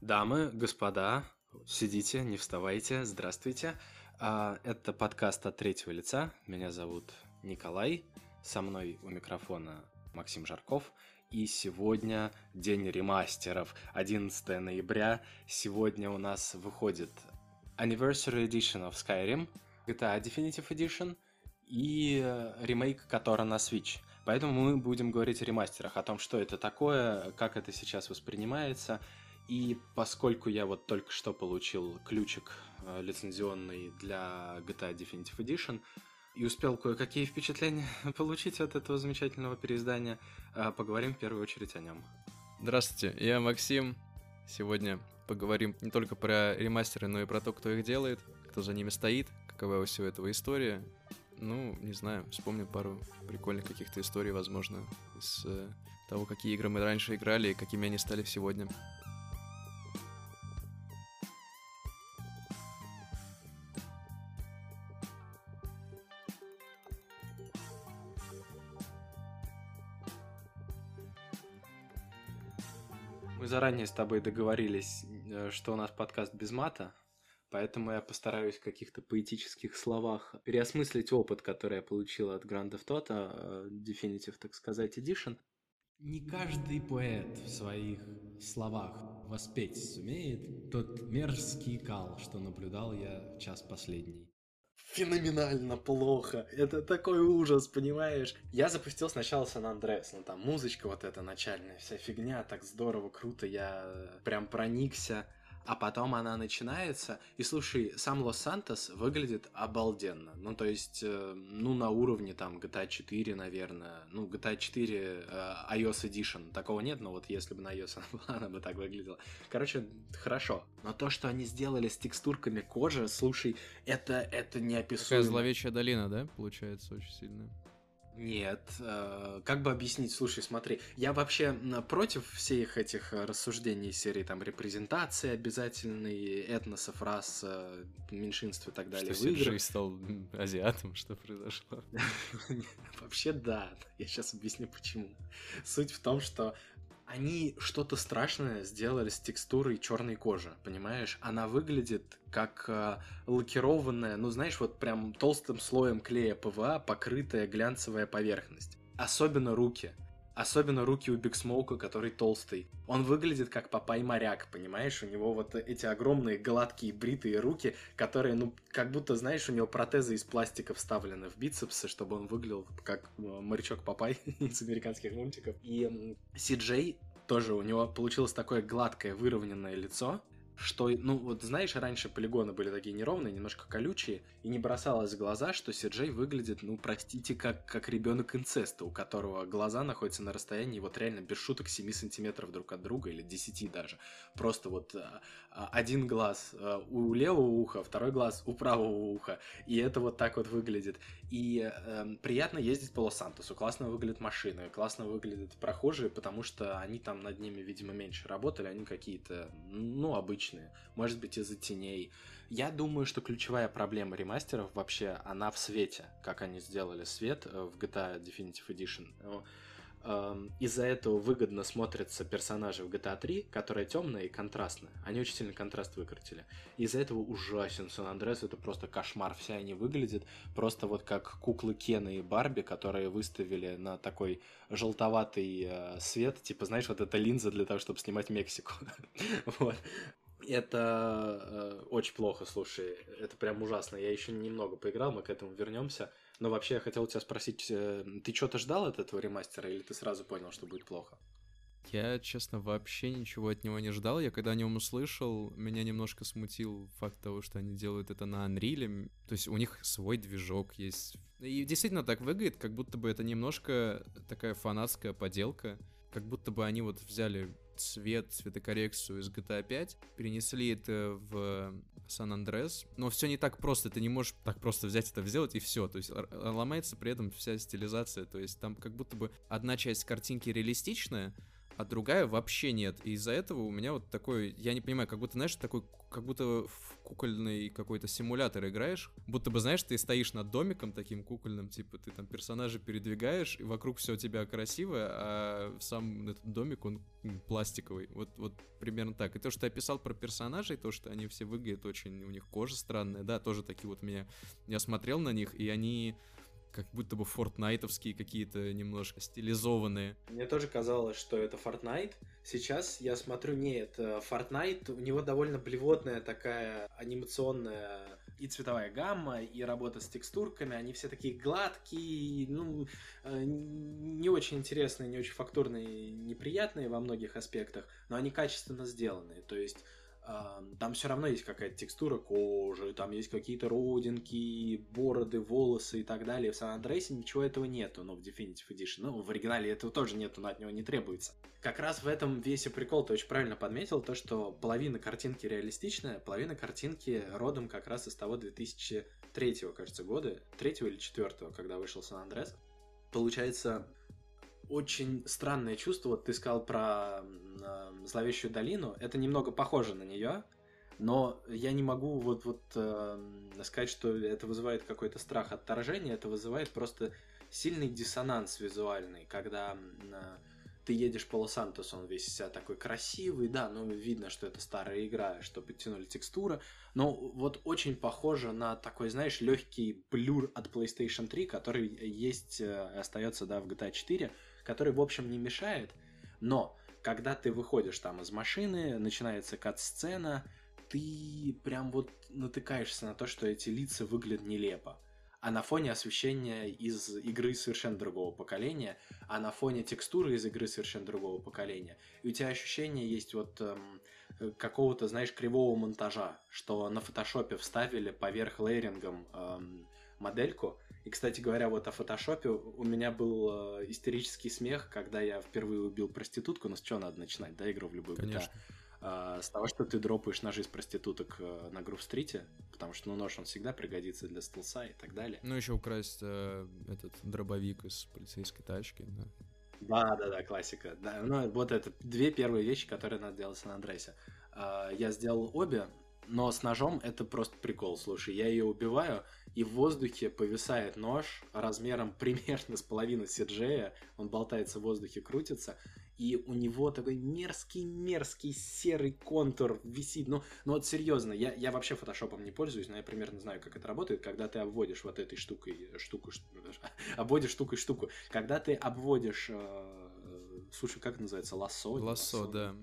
Дамы, господа, сидите, не вставайте, здравствуйте. А, Это подкаст от третьего лица. Меня зовут Николай. Со мной у микрофона Максим Жарков. И сегодня день ремастеров, 11 ноября. Сегодня у нас выходит Anniversary Edition of Skyrim, GTA Definitive Edition и э, ремейк которого на Switch. Поэтому мы будем говорить о ремастерах, о том, что это такое, как это сейчас воспринимается. И поскольку я вот только что получил ключик э, лицензионный для GTA Definitive Edition, и успел кое-какие впечатления получить от этого замечательного переиздания, э, поговорим в первую очередь о нем. Здравствуйте, я Максим. Сегодня поговорим не только про ремастеры, но и про то, кто их делает, кто за ними стоит, какова у всего этого история. Ну, не знаю, вспомню пару прикольных каких-то историй, возможно, из э, того, какие игры мы раньше играли и какими они стали сегодня. Заранее с тобой договорились, э, что у нас подкаст без мата, поэтому я постараюсь в каких-то поэтических словах переосмыслить опыт, который я получил от Grand Theft Auto э, Definitive, так сказать, Edition. Не каждый поэт в своих словах воспеть сумеет тот мерзкий кал, что наблюдал я в час последний. Феноменально плохо. Это такой ужас, понимаешь? Я запустил сначала Сан Андреас, ну там музычка вот эта начальная, вся фигня, так здорово, круто, я прям проникся а потом она начинается, и слушай, сам Лос-Сантос выглядит обалденно. Ну, то есть, э, ну, на уровне там GTA 4, наверное. Ну, GTA 4 э, iOS Edition. Такого нет, но вот если бы на iOS она была, она бы так выглядела. Короче, хорошо. Но то, что они сделали с текстурками кожи, слушай, это, это неописуемо. Такая зловещая долина, да, получается, очень сильная. Нет, э, как бы объяснить? Слушай, смотри, я вообще против всех этих э, рассуждений серии там репрезентации обязательной, этносов, рас, э, меньшинств и так далее. Что Сиджей стал азиатом, что произошло? Вообще да, я сейчас объясню почему. Суть в том, что они что-то страшное сделали с текстурой черной кожи, понимаешь? Она выглядит как э, лакированная, ну знаешь, вот прям толстым слоем клея ПВА покрытая глянцевая поверхность. Особенно руки. Особенно руки у Биг Смоука, который толстый. Он выглядит как папай-моряк, понимаешь? У него вот эти огромные гладкие бритые руки, которые, ну, как будто, знаешь, у него протезы из пластика вставлены в бицепсы, чтобы он выглядел как э, морячок Папай из американских мультиков. И Си Джей тоже у него получилось такое гладкое, выровненное лицо, что, ну, вот знаешь, раньше полигоны были такие неровные, немножко колючие, и не бросалось в глаза, что Сиджей выглядит, ну, простите, как, как ребенок инцеста, у которого глаза находятся на расстоянии, вот реально, без шуток, 7 сантиметров друг от друга, или 10 даже. Просто вот а, а, один глаз а, у левого уха, второй глаз у правого уха, и это вот так вот выглядит. И э, приятно ездить по Лос-Сантосу, классно выглядят машины, классно выглядят прохожие, потому что они там над ними, видимо, меньше работали, они какие-то, ну, обычные может быть из-за теней. Я думаю, что ключевая проблема ремастеров вообще, она в свете, как они сделали свет э, в GTA Definitive Edition. Из-за этого выгодно смотрятся персонажи в GTA 3, которые темные и контрастные. Они очень сильно контраст выкрутили. Из-за этого ужасен Сан Андреас, это просто кошмар. Все они выглядят просто вот как куклы Кена и Барби, которые выставили на такой желтоватый э, свет. Типа, знаешь, вот эта линза для того, чтобы снимать Мексику. вот. Это э, очень плохо, слушай, это прям ужасно. Я еще немного поиграл, мы к этому вернемся. Но вообще я хотел тебя спросить, э, ты что-то ждал от этого ремастера или ты сразу понял, что будет плохо? Я, честно, вообще ничего от него не ждал. Я когда о нем услышал, меня немножко смутил факт того, что они делают это на Unreal. То есть у них свой движок есть. И действительно так выглядит, как будто бы это немножко такая фанатская поделка. Как будто бы они вот взяли цвет, цветокоррекцию из GTA 5, перенесли это в Сан Андрес, но все не так просто, ты не можешь так просто взять это сделать и все, то есть ломается при этом вся стилизация, то есть там как будто бы одна часть картинки реалистичная, а другая вообще нет. И из-за этого у меня вот такой, я не понимаю, как будто, знаешь, такой, как будто в кукольный какой-то симулятор играешь, будто бы, знаешь, ты стоишь над домиком таким кукольным, типа ты там персонажа передвигаешь, и вокруг все у тебя красивое, а сам этот домик, он пластиковый. Вот, вот примерно так. И то, что ты описал про персонажей, то, что они все выглядят очень, у них кожа странная, да, тоже такие вот меня, я смотрел на них, и они как будто бы фортнайтовские какие-то немножко стилизованные. Мне тоже казалось, что это Fortnite. Сейчас я смотрю, нет, Fortnite, у него довольно блевотная такая анимационная и цветовая гамма, и работа с текстурками, они все такие гладкие, ну, э, не очень интересные, не очень фактурные, неприятные во многих аспектах, но они качественно сделаны. То есть там все равно есть какая-то текстура кожи, там есть какие-то родинки, бороды, волосы и так далее. В Сан-Андреасе ничего этого нету, но в Definitive Edition. Ну, в оригинале этого тоже нету, но от него не требуется. Как раз в этом весь и прикол, ты очень правильно подметил, то, что половина картинки реалистичная, половина картинки родом как раз из того 2003, кажется, года, третьего или четвертого, когда вышел Сан-Андрес. Получается, очень странное чувство. Вот ты сказал про э, зловещую долину. Это немного похоже на нее, но я не могу вот, вот э, сказать, что это вызывает какой-то страх отторжения. Это вызывает просто сильный диссонанс визуальный, когда э, ты едешь по Лос-Сантосу, он весь вся такой красивый, да, ну видно, что это старая игра, что подтянули текстуры, но вот очень похоже на такой, знаешь, легкий блюр от PlayStation 3, который есть, э, остается, да, в GTA 4, который, в общем, не мешает, но когда ты выходишь там из машины, начинается кат-сцена, ты прям вот натыкаешься на то, что эти лица выглядят нелепо. А на фоне освещения из игры совершенно другого поколения, а на фоне текстуры из игры совершенно другого поколения. И у тебя ощущение есть вот эм, какого-то, знаешь, кривого монтажа, что на фотошопе вставили поверх лейрингом эм, модельку, и, кстати говоря, вот о фотошопе у меня был э, истерический смех, когда я впервые убил проститутку. Ну, с чего надо начинать, да, игру в любой Конечно. GTA? с того, что ты дропаешь ножи из проституток э, на Грув-стрите, потому что ну, нож он всегда пригодится для стелса и так далее. Ну, еще украсть э, этот дробовик из полицейской тачки, да. Да, да, да, классика. Да, ну, вот это две первые вещи, которые надо делать в Сан-Андреасе. Э, я сделал обе, но с ножом это просто прикол. Слушай, я ее убиваю, и в воздухе повисает нож размером примерно с половину Сиджея. Он болтается в воздухе, крутится. И у него такой мерзкий-мерзкий серый контур висит. Ну, ну вот серьезно, я, я вообще фотошопом не пользуюсь, но я примерно знаю, как это работает, когда ты обводишь вот этой штукой штуку, обводишь штукой штуку. Когда ты обводишь, э, слушай, как это называется, лассо? Лассо, да.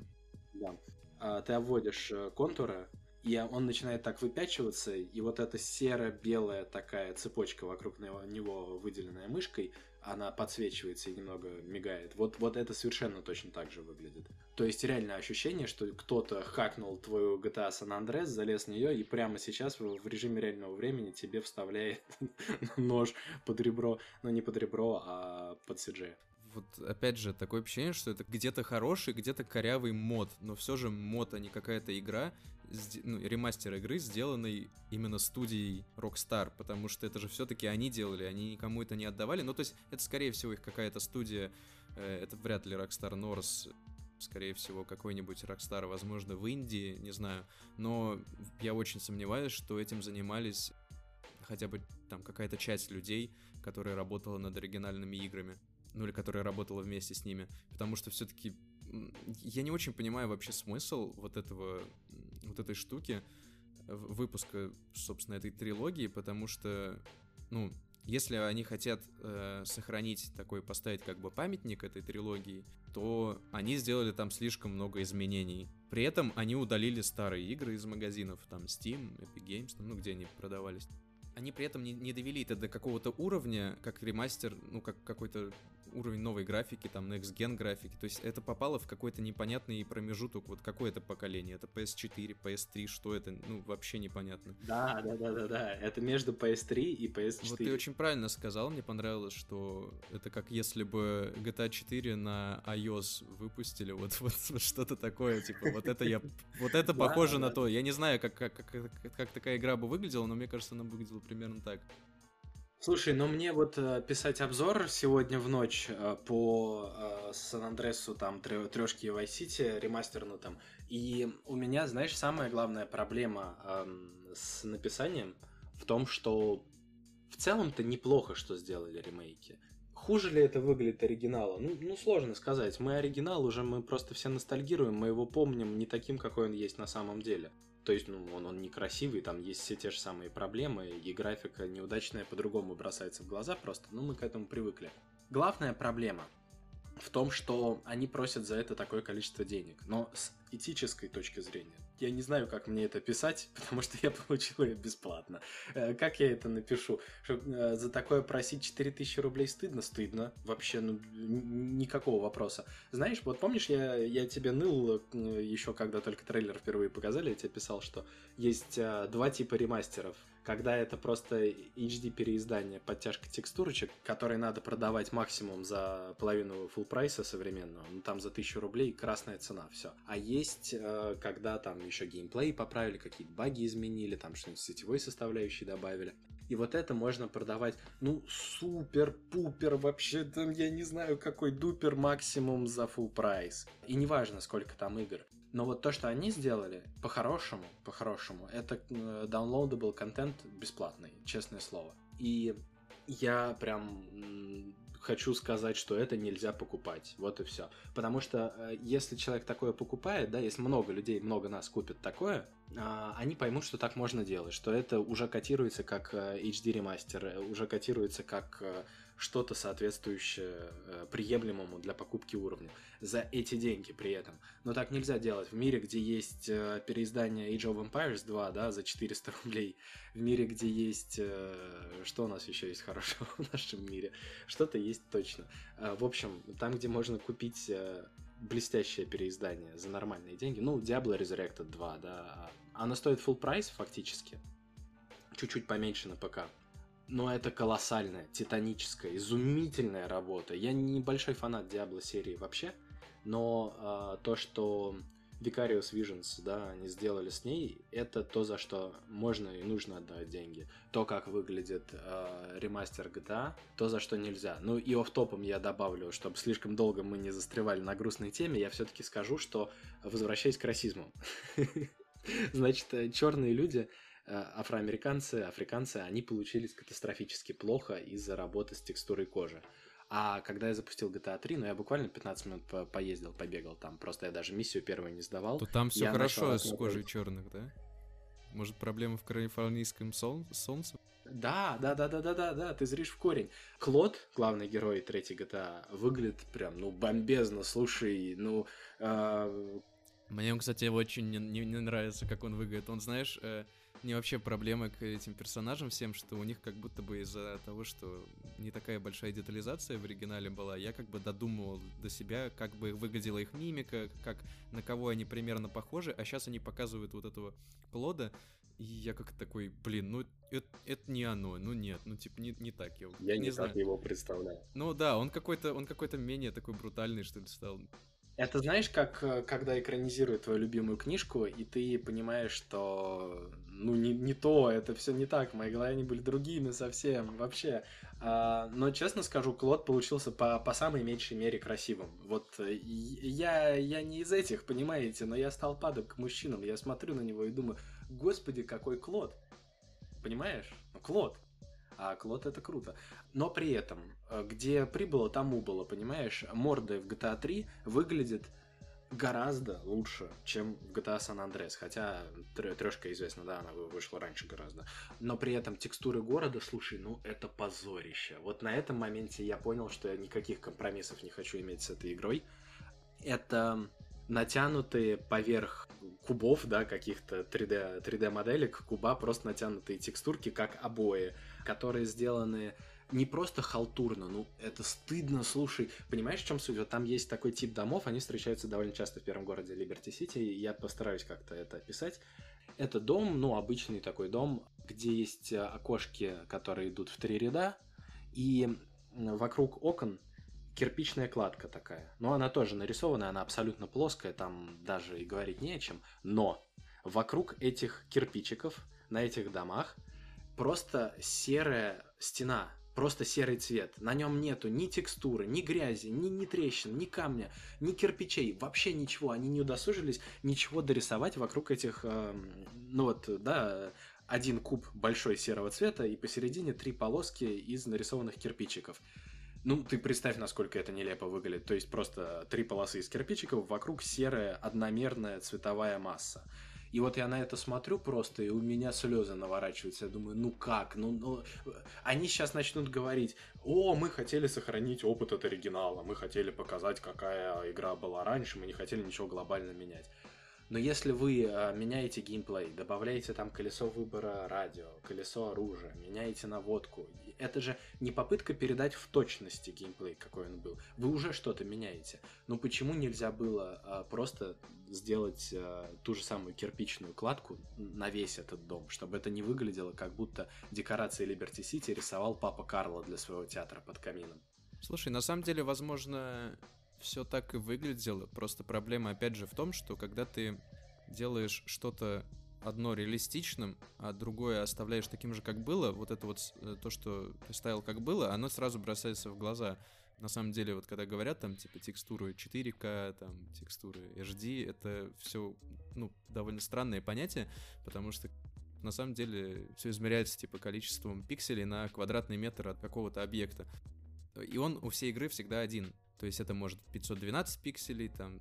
Да. А, ты обводишь э, контуры, и он начинает так выпячиваться, и вот эта серо-белая такая цепочка вокруг него, выделенная мышкой, она подсвечивается и немного мигает. Вот, вот это совершенно точно так же выглядит. То есть реальное ощущение, что кто-то хакнул твою GTA San Andreas, залез в нее и прямо сейчас в режиме реального времени тебе вставляет нож под ребро, ну не под ребро, а под CG вот опять же такое ощущение, что это где-то хороший, где-то корявый мод, но все же мод, а не какая-то игра, ну, ремастер игры, сделанный именно студией Rockstar, потому что это же все-таки они делали, они никому это не отдавали. Ну, то есть, это, скорее всего, их какая-то студия, э, это вряд ли Rockstar North, скорее всего, какой-нибудь Rockstar, возможно, в Индии, не знаю. Но я очень сомневаюсь, что этим занимались хотя бы там какая-то часть людей, которая работала над оригинальными играми ну или которая работала вместе с ними, потому что все-таки я не очень понимаю вообще смысл вот этого, вот этой штуки, выпуска, собственно, этой трилогии, потому что, ну, если они хотят э, сохранить такой, поставить как бы памятник этой трилогии, то они сделали там слишком много изменений. При этом они удалили старые игры из магазинов, там Steam, Epic Games, ну, где они продавались. Они при этом не, не довели это до какого-то уровня, как ремастер, ну, как какой-то уровень новой графики, там, Next Gen графики. То есть это попало в какой-то непонятный промежуток. Вот какое это поколение? Это PS4, PS3, что это? Ну, вообще непонятно. Да, да, да, да, да. Это между PS3 и PS4. Вот ты очень правильно сказал, мне понравилось, что это как если бы GTA 4 на iOS выпустили, вот, вот, что-то такое, типа, вот это я, вот это похоже на то. Я не знаю, как, как, как, как такая игра бы выглядела, но мне кажется, она выглядела примерно так. Слушай, но мне вот э, писать обзор сегодня в ночь э, по э, Сан-Андресу, там, трешки Vice City, ремастернутым, и у меня, знаешь, самая главная проблема э, с написанием в том, что в целом-то неплохо, что сделали ремейки. Хуже ли это выглядит оригинала? Ну, ну, сложно сказать. Мы оригинал уже, мы просто все ностальгируем, мы его помним не таким, какой он есть на самом деле. То есть, ну, он, он некрасивый, там есть все те же самые проблемы, и графика неудачная по-другому бросается в глаза просто, ну, мы к этому привыкли. Главная проблема в том, что они просят за это такое количество денег. Но с этической точки зрения, я не знаю, как мне это писать, потому что я получил ее бесплатно. Э, как я это напишу? Что, э, за такое просить 4000 рублей стыдно? Стыдно. Вообще, ну, никакого вопроса. Знаешь, вот помнишь, я, я тебе ныл э, еще, когда только трейлер впервые показали, я тебе писал, что есть два типа ремастеров когда это просто HD переиздание, подтяжка текстурочек, которые надо продавать максимум за половину full прайса современного, ну там за 1000 рублей красная цена, все. А есть, э, когда там еще геймплей поправили, какие-то баги изменили, там что-нибудь сетевой составляющей добавили. И вот это можно продавать, ну, супер-пупер, вообще, там, я не знаю, какой дупер максимум за full прайс. И неважно, сколько там игр. Но вот то, что они сделали, по-хорошему, по-хорошему, это э, downloadable контент бесплатный, честное слово. И я прям хочу сказать, что это нельзя покупать. Вот и все. Потому что э, если человек такое покупает, да, если много людей, много нас купят такое, а, они поймут, что так можно делать, что это уже котируется как HD э, ремастер, уже котируется как что-то соответствующее э, приемлемому для покупки уровня за эти деньги при этом. Но так нельзя делать. В мире, где есть э, переиздание Age of Empires 2, да, за 400 рублей, в мире, где есть... Э, что у нас еще есть хорошего в нашем мире? Что-то есть точно. В общем, там, где можно купить блестящее переиздание за нормальные деньги, ну, Diablo Resurrected 2, да, она стоит full прайс фактически, чуть-чуть поменьше на ПК но это колоссальная, титаническая, изумительная работа. Я не большой фанат Диабло серии вообще, но э, то, что Vicarious Visions, да, они сделали с ней, это то, за что можно и нужно отдать деньги. То, как выглядит э, ремастер GTA, то, за что нельзя. Ну и офтопом я добавлю, чтобы слишком долго мы не застревали на грустной теме, я все-таки скажу, что возвращаясь к расизму. Значит, э, черные люди афроамериканцы, африканцы, они получились катастрофически плохо из-за работы с текстурой кожи. А когда я запустил GTA 3, ну я буквально 15 минут по поездил, побегал там, просто я даже миссию первую не сдавал. То там все хорошо с кожей черных, да? Может, проблема в калифорнийском сол солнце? Да, да, да, да, да, да, да, ты зришь в корень. Клод, главный герой третьей GTA, выглядит прям, ну, бомбезно, слушай, ну... Э... Мне, кстати, очень не, не, не нравится, как он выглядит. Он, знаешь, э, мне вообще проблемы к этим персонажам всем, что у них как будто бы из-за того, что не такая большая детализация в оригинале была, я как бы додумывал до себя, как бы выглядела их мимика, как на кого они примерно похожи, а сейчас они показывают вот этого Клода, и я как такой, блин, ну это, это не оно, ну нет, ну типа не, не так. Я, я не, не знаю. так его представляю. Ну да, он какой-то, он какой-то менее такой брутальный, что ли, стал. Это знаешь, как э, когда экранизируют твою любимую книжку, и ты понимаешь, что ну не, не то, это все не так, моей голове они были другими совсем, вообще. А, но честно скажу, Клод получился по, по самой меньшей мере красивым. Вот э, я, я не из этих, понимаете, но я стал падок к мужчинам, я смотрю на него и думаю, господи, какой Клод. Понимаешь? Ну, Клод. А Клод это круто. Но при этом, где прибыло, там убыло, понимаешь? Морды в GTA 3 выглядят гораздо лучше, чем в GTA San Andreas, хотя трешка известна, да, она вышла раньше гораздо. Но при этом текстуры города, слушай, ну это позорище. Вот на этом моменте я понял, что я никаких компромиссов не хочу иметь с этой игрой. Это натянутые поверх кубов, да, каких-то 3D, 3D моделек, куба, просто натянутые текстурки, как обои, которые сделаны не просто халтурно, ну это стыдно, слушай. Понимаешь, в чем суть? Вот там есть такой тип домов, они встречаются довольно часто в первом городе Либерти Сити, и я постараюсь как-то это описать. Это дом, ну обычный такой дом, где есть э, окошки, которые идут в три ряда, и вокруг окон кирпичная кладка такая. Но она тоже нарисована, она абсолютно плоская, там даже и говорить не о чем. Но вокруг этих кирпичиков на этих домах просто серая стена, просто серый цвет. На нем нету ни текстуры, ни грязи, ни, ни трещин, ни камня, ни кирпичей, вообще ничего. Они не удосужились ничего дорисовать вокруг этих, э, ну вот, да, один куб большой серого цвета и посередине три полоски из нарисованных кирпичиков. Ну, ты представь, насколько это нелепо выглядит. То есть просто три полосы из кирпичиков, вокруг серая одномерная цветовая масса. И вот я на это смотрю просто, и у меня слезы наворачиваются. Я думаю, ну как? Ну, ну... Они сейчас начнут говорить, о, мы хотели сохранить опыт от оригинала, мы хотели показать, какая игра была раньше, мы не хотели ничего глобально менять. Но если вы а, меняете геймплей, добавляете там колесо выбора радио, колесо оружия, меняете наводку, это же не попытка передать в точности геймплей, какой он был. Вы уже что-то меняете. Но почему нельзя было а, просто сделать а, ту же самую кирпичную кладку на весь этот дом, чтобы это не выглядело, как будто декорации Liberty City рисовал папа Карло для своего театра под камином? Слушай, на самом деле, возможно, все так и выглядело. Просто проблема, опять же, в том, что когда ты делаешь что-то одно реалистичным, а другое оставляешь таким же, как было, вот это вот э, то, что ты ставил как было, оно сразу бросается в глаза. На самом деле, вот когда говорят там, типа, текстуры 4К, там, текстуры HD, это все, ну, довольно странное понятие, потому что на самом деле все измеряется, типа, количеством пикселей на квадратный метр от какого-то объекта. И он у всей игры всегда один. То есть это может 512 пикселей, там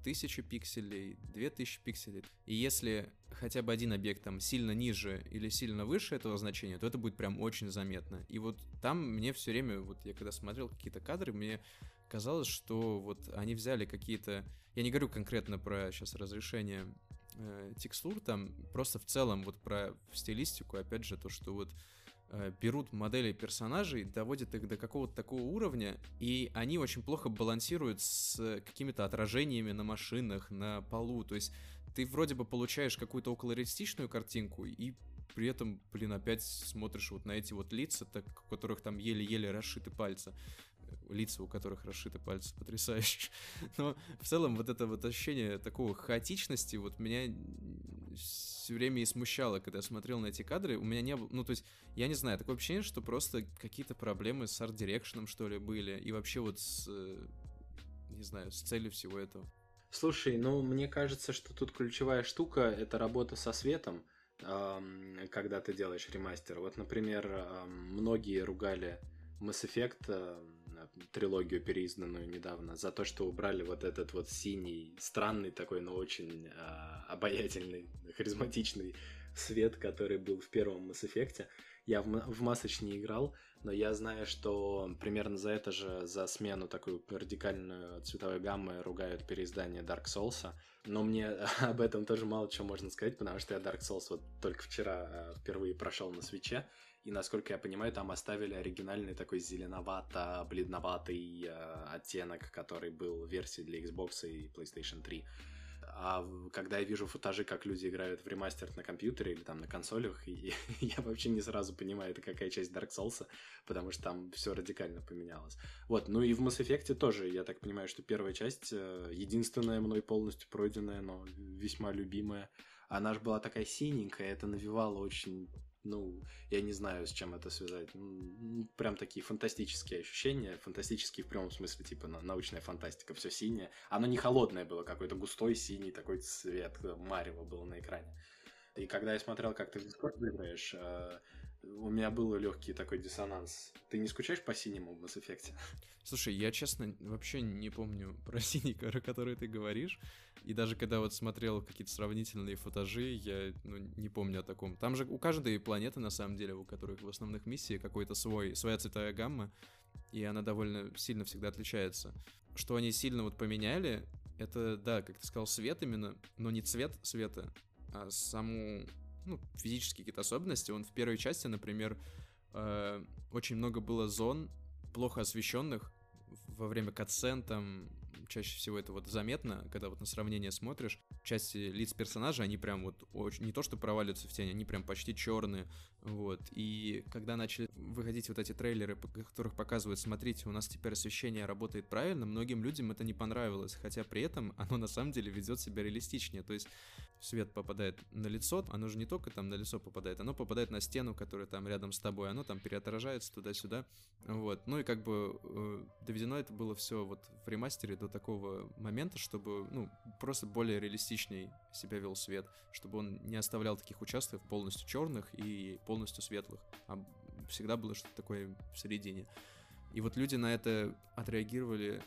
1000 пикселей, 2000 пикселей. И если хотя бы один объект там сильно ниже или сильно выше этого значения, то это будет прям очень заметно. И вот там мне все время, вот я когда смотрел какие-то кадры, мне казалось, что вот они взяли какие-то... Я не говорю конкретно про сейчас разрешение э, текстур, там просто в целом вот про стилистику, опять же, то, что вот берут модели персонажей, доводят их до какого-то такого уровня, и они очень плохо балансируют с какими-то отражениями на машинах, на полу. То есть ты вроде бы получаешь какую-то околореалистичную картинку, и при этом, блин, опять смотришь вот на эти вот лица, так, у которых там еле-еле расшиты пальцы лица, у которых расшиты пальцы, потрясающе. Но в целом вот это вот ощущение такого хаотичности вот меня все время и смущало, когда я смотрел на эти кадры. У меня не было, ну то есть, я не знаю, такое ощущение, что просто какие-то проблемы с арт-дирекшеном, что ли, были, и вообще вот с, не знаю, с целью всего этого. Слушай, ну мне кажется, что тут ключевая штука — это работа со светом, когда ты делаешь ремастер. Вот, например, многие ругали Mass Effect трилогию переизданную недавно, за то, что убрали вот этот вот синий, странный такой, но очень э, обаятельный, харизматичный свет, который был в первом Mass Effect. Я в, в Массач не играл, но я знаю, что примерно за это же, за смену такую радикальную цветовой гаммы ругают переиздание Dark Souls. Но мне об этом тоже мало чего можно сказать, потому что я Dark Souls вот только вчера э, впервые прошел на свече. И, насколько я понимаю, там оставили оригинальный такой зеленовато-бледноватый э, оттенок, который был в версии для Xbox и PlayStation 3. А когда я вижу футажи, как люди играют в ремастер на компьютере или там на консолях, я вообще не сразу понимаю, это какая часть Dark Souls, потому что там все радикально поменялось. Вот, ну и в Mass Effect тоже, я так понимаю, что первая часть, э, единственная мной полностью пройденная, но весьма любимая, она же была такая синенькая, это навевало очень ну, я не знаю, с чем это связать. Ну, прям такие фантастические ощущения, фантастические в прямом смысле, типа научная фантастика, все синее. Оно не холодное было, какой-то густой синий такой цвет, э, марево было на экране. И когда я смотрел, как ты в Discord играешь, э, у меня был легкий такой диссонанс. Ты не скучаешь по синему в Mass Effect? Слушай, я честно вообще не помню про синий, о который ты говоришь. И даже когда вот смотрел какие-то сравнительные футажи, я ну, не помню о таком. Там же у каждой планеты, на самом деле, у которых в основных миссиях какой-то свой, своя цветовая гамма, и она довольно сильно всегда отличается. Что они сильно вот поменяли, это, да, как ты сказал, свет именно, но не цвет света, а саму, ну, физические какие-то особенности. Он в первой части, например, э, очень много было зон, плохо освещенных во время катсцен, там, чаще всего это вот заметно, когда вот на сравнение смотришь. Части лиц персонажей, они прям вот очень, не то что проваливаются в тень, они прям почти черные, вот. И когда начали выходить вот эти трейлеры, по которых показывают, смотрите, у нас теперь освещение работает правильно, многим людям это не понравилось, хотя при этом оно на самом деле ведет себя реалистичнее, то есть свет попадает на лицо, оно же не только там на лицо попадает, оно попадает на стену, которая там рядом с тобой, оно там переотражается туда-сюда, вот. Ну и как бы э, доведено это было все вот в ремастере до такого момента, чтобы, ну, просто более реалистичней себя вел свет, чтобы он не оставлял таких участков полностью черных и полностью светлых, а всегда было что-то такое в середине. И вот люди на это отреагировали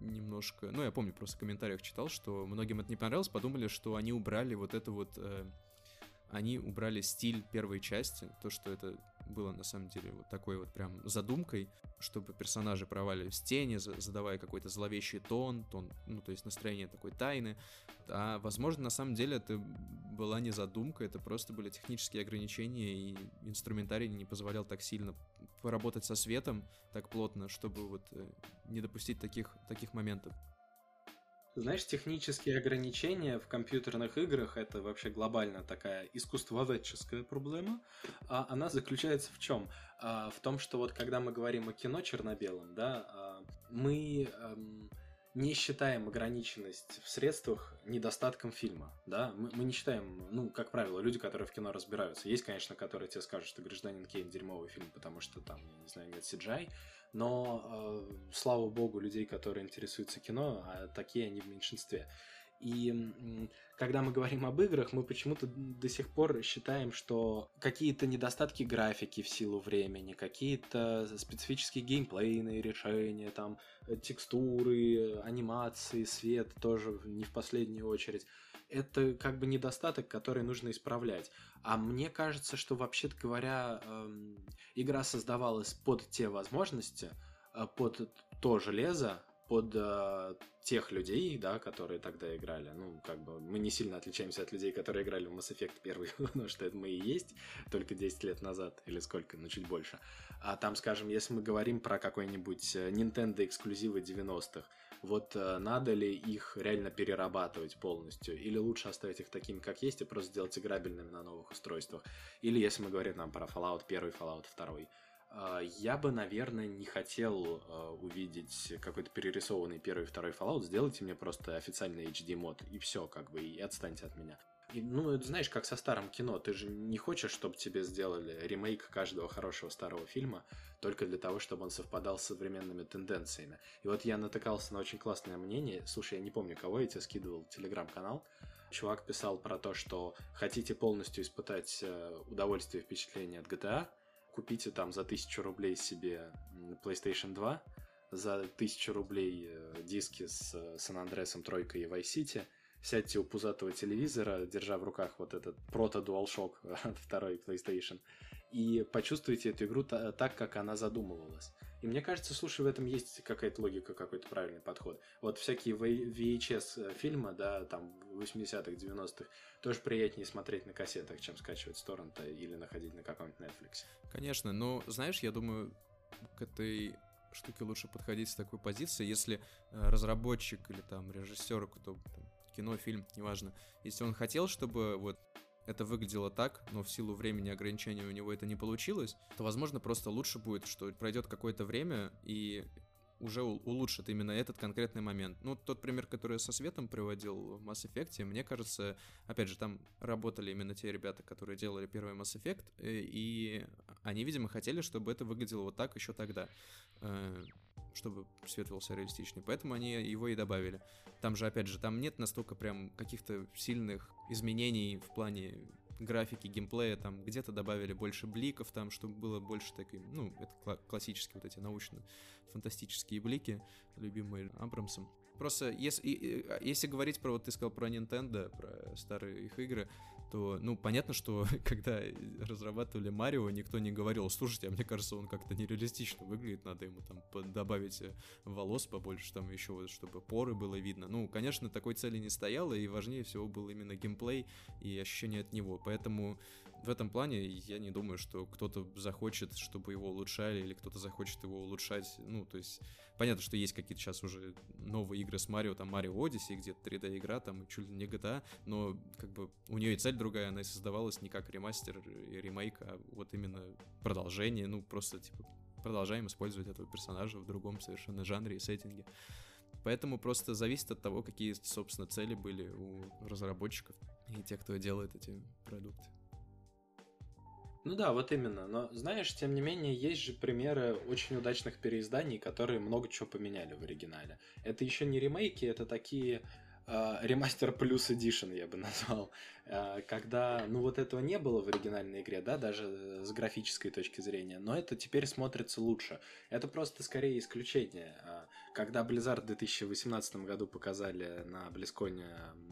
немножко... Ну, я помню, просто в комментариях читал, что многим это не понравилось, подумали, что они убрали вот это вот... Э, они убрали стиль первой части, то, что это было на самом деле вот такой вот прям задумкой, чтобы персонажи проваливались в тени, задавая какой-то зловещий тон, тон, ну, то есть настроение такой тайны. А, возможно, на самом деле это была не задумка, это просто были технические ограничения, и инструментарий не позволял так сильно поработать со светом так плотно, чтобы вот э, не допустить таких, таких моментов. Знаешь, технические ограничения в компьютерных играх это вообще глобально такая искусствоведческая проблема. А она заключается в чем? А, в том, что вот когда мы говорим о кино черно-белом, да, а, мы эм, не считаем ограниченность в средствах недостатком фильма, да, мы, мы не считаем, ну, как правило, люди, которые в кино разбираются, есть, конечно, которые тебе скажут, что «Гражданин Кейн» дерьмовый фильм, потому что там, я не знаю, нет CGI, но, э, слава богу, людей, которые интересуются кино, а такие они в меньшинстве. И когда мы говорим об играх, мы почему-то до сих пор считаем, что какие-то недостатки графики в силу времени, какие-то специфические геймплейные решения, там э, текстуры, анимации, свет тоже не в последнюю очередь. Это как бы недостаток, который нужно исправлять. А мне кажется, что вообще-то говоря, эм, игра создавалась под те возможности, э, под то железо, под э, тех людей, да, которые тогда играли. Ну, как бы мы не сильно отличаемся от людей, которые играли в Mass Effect 1, потому что это мы и есть только 10 лет назад, или сколько, ну, чуть больше. А там, скажем, если мы говорим про какой-нибудь э, Nintendo эксклюзивы 90-х, вот э, надо ли их реально перерабатывать полностью, или лучше оставить их такими, как есть, и просто сделать играбельными на новых устройствах. Или если мы говорим там про Fallout 1, Fallout 2, а, я бы, наверное, не хотел а, увидеть какой-то перерисованный первый и второй Fallout. Сделайте мне просто официальный HD мод, и все, как бы, и отстаньте от меня. И, ну, это знаешь, как со старым кино. Ты же не хочешь, чтобы тебе сделали ремейк каждого хорошего старого фильма только для того, чтобы он совпадал с современными тенденциями. И вот я натыкался на очень классное мнение. Слушай, я не помню, кого я тебе скидывал, телеграм-канал. Чувак писал про то, что хотите полностью испытать э, удовольствие и впечатление от GTA, купите там за 1000 рублей себе PlayStation 2, за 1000 рублей э, диски с Сан-Андресом, Тройкой и Vice City, сядьте у пузатого телевизора, держа в руках вот этот прото DualShock второй PlayStation, и почувствуйте эту игру так, как она задумывалась. И мне кажется, слушай, в этом есть какая-то логика, какой-то правильный подход. Вот всякие VHS фильмы, да, там 80-х, 90-х, тоже приятнее смотреть на кассетах, чем скачивать с торрента или находить на каком-нибудь Netflix. Конечно, но знаешь, я думаю, к этой штуке лучше подходить с такой позиции, если э, разработчик или там режиссер, кто там, кино, фильм, неважно, если он хотел, чтобы вот это выглядело так, но в силу времени ограничения у него это не получилось, то, возможно, просто лучше будет, что пройдет какое-то время, и уже улучшит именно этот конкретный момент. Ну, тот пример, который я со светом приводил в Mass Effect, мне кажется, опять же, там работали именно те ребята, которые делали первый Mass Effect, э, и они, видимо, хотели, чтобы это выглядело вот так еще тогда. Чтобы свет велся реалистичнее. Поэтому они его и добавили. Там же, опять же, там нет настолько прям каких-то сильных изменений в плане графики, геймплея, там где-то добавили больше бликов, там, чтобы было больше такой, ну, это классические вот эти научно-фантастические блики, любимые Абрамсом. Просто если, если говорить про, вот ты сказал про Nintendo, про старые их игры, то, ну, понятно, что когда разрабатывали Марио, никто не говорил, слушайте, а мне кажется, он как-то нереалистично выглядит, надо ему там добавить э, волос побольше, там еще вот, чтобы поры было видно. Ну, конечно, такой цели не стояло, и важнее всего был именно геймплей и ощущение от него. Поэтому в этом плане я не думаю, что кто-то захочет, чтобы его улучшали, или кто-то захочет его улучшать. Ну, то есть, понятно, что есть какие-то сейчас уже новые игры с Марио, там Марио Odyssey, где-то 3D-игра, там чуть ли не GTA, но как бы у нее и цель другая, она и создавалась не как ремастер и ремейк, а вот именно продолжение, ну, просто, типа, продолжаем использовать этого персонажа в другом совершенно жанре и сеттинге. Поэтому просто зависит от того, какие, собственно, цели были у разработчиков и тех, кто делает эти продукты. Ну да, вот именно. Но знаешь, тем не менее, есть же примеры очень удачных переизданий, которые много чего поменяли в оригинале. Это еще не ремейки, это такие ремастер плюс эдишн я бы назвал, а, когда, ну, вот этого не было в оригинальной игре, да, даже с графической точки зрения, но это теперь смотрится лучше. Это просто скорее исключение. Когда Blizzard в 2018 году показали на Близконе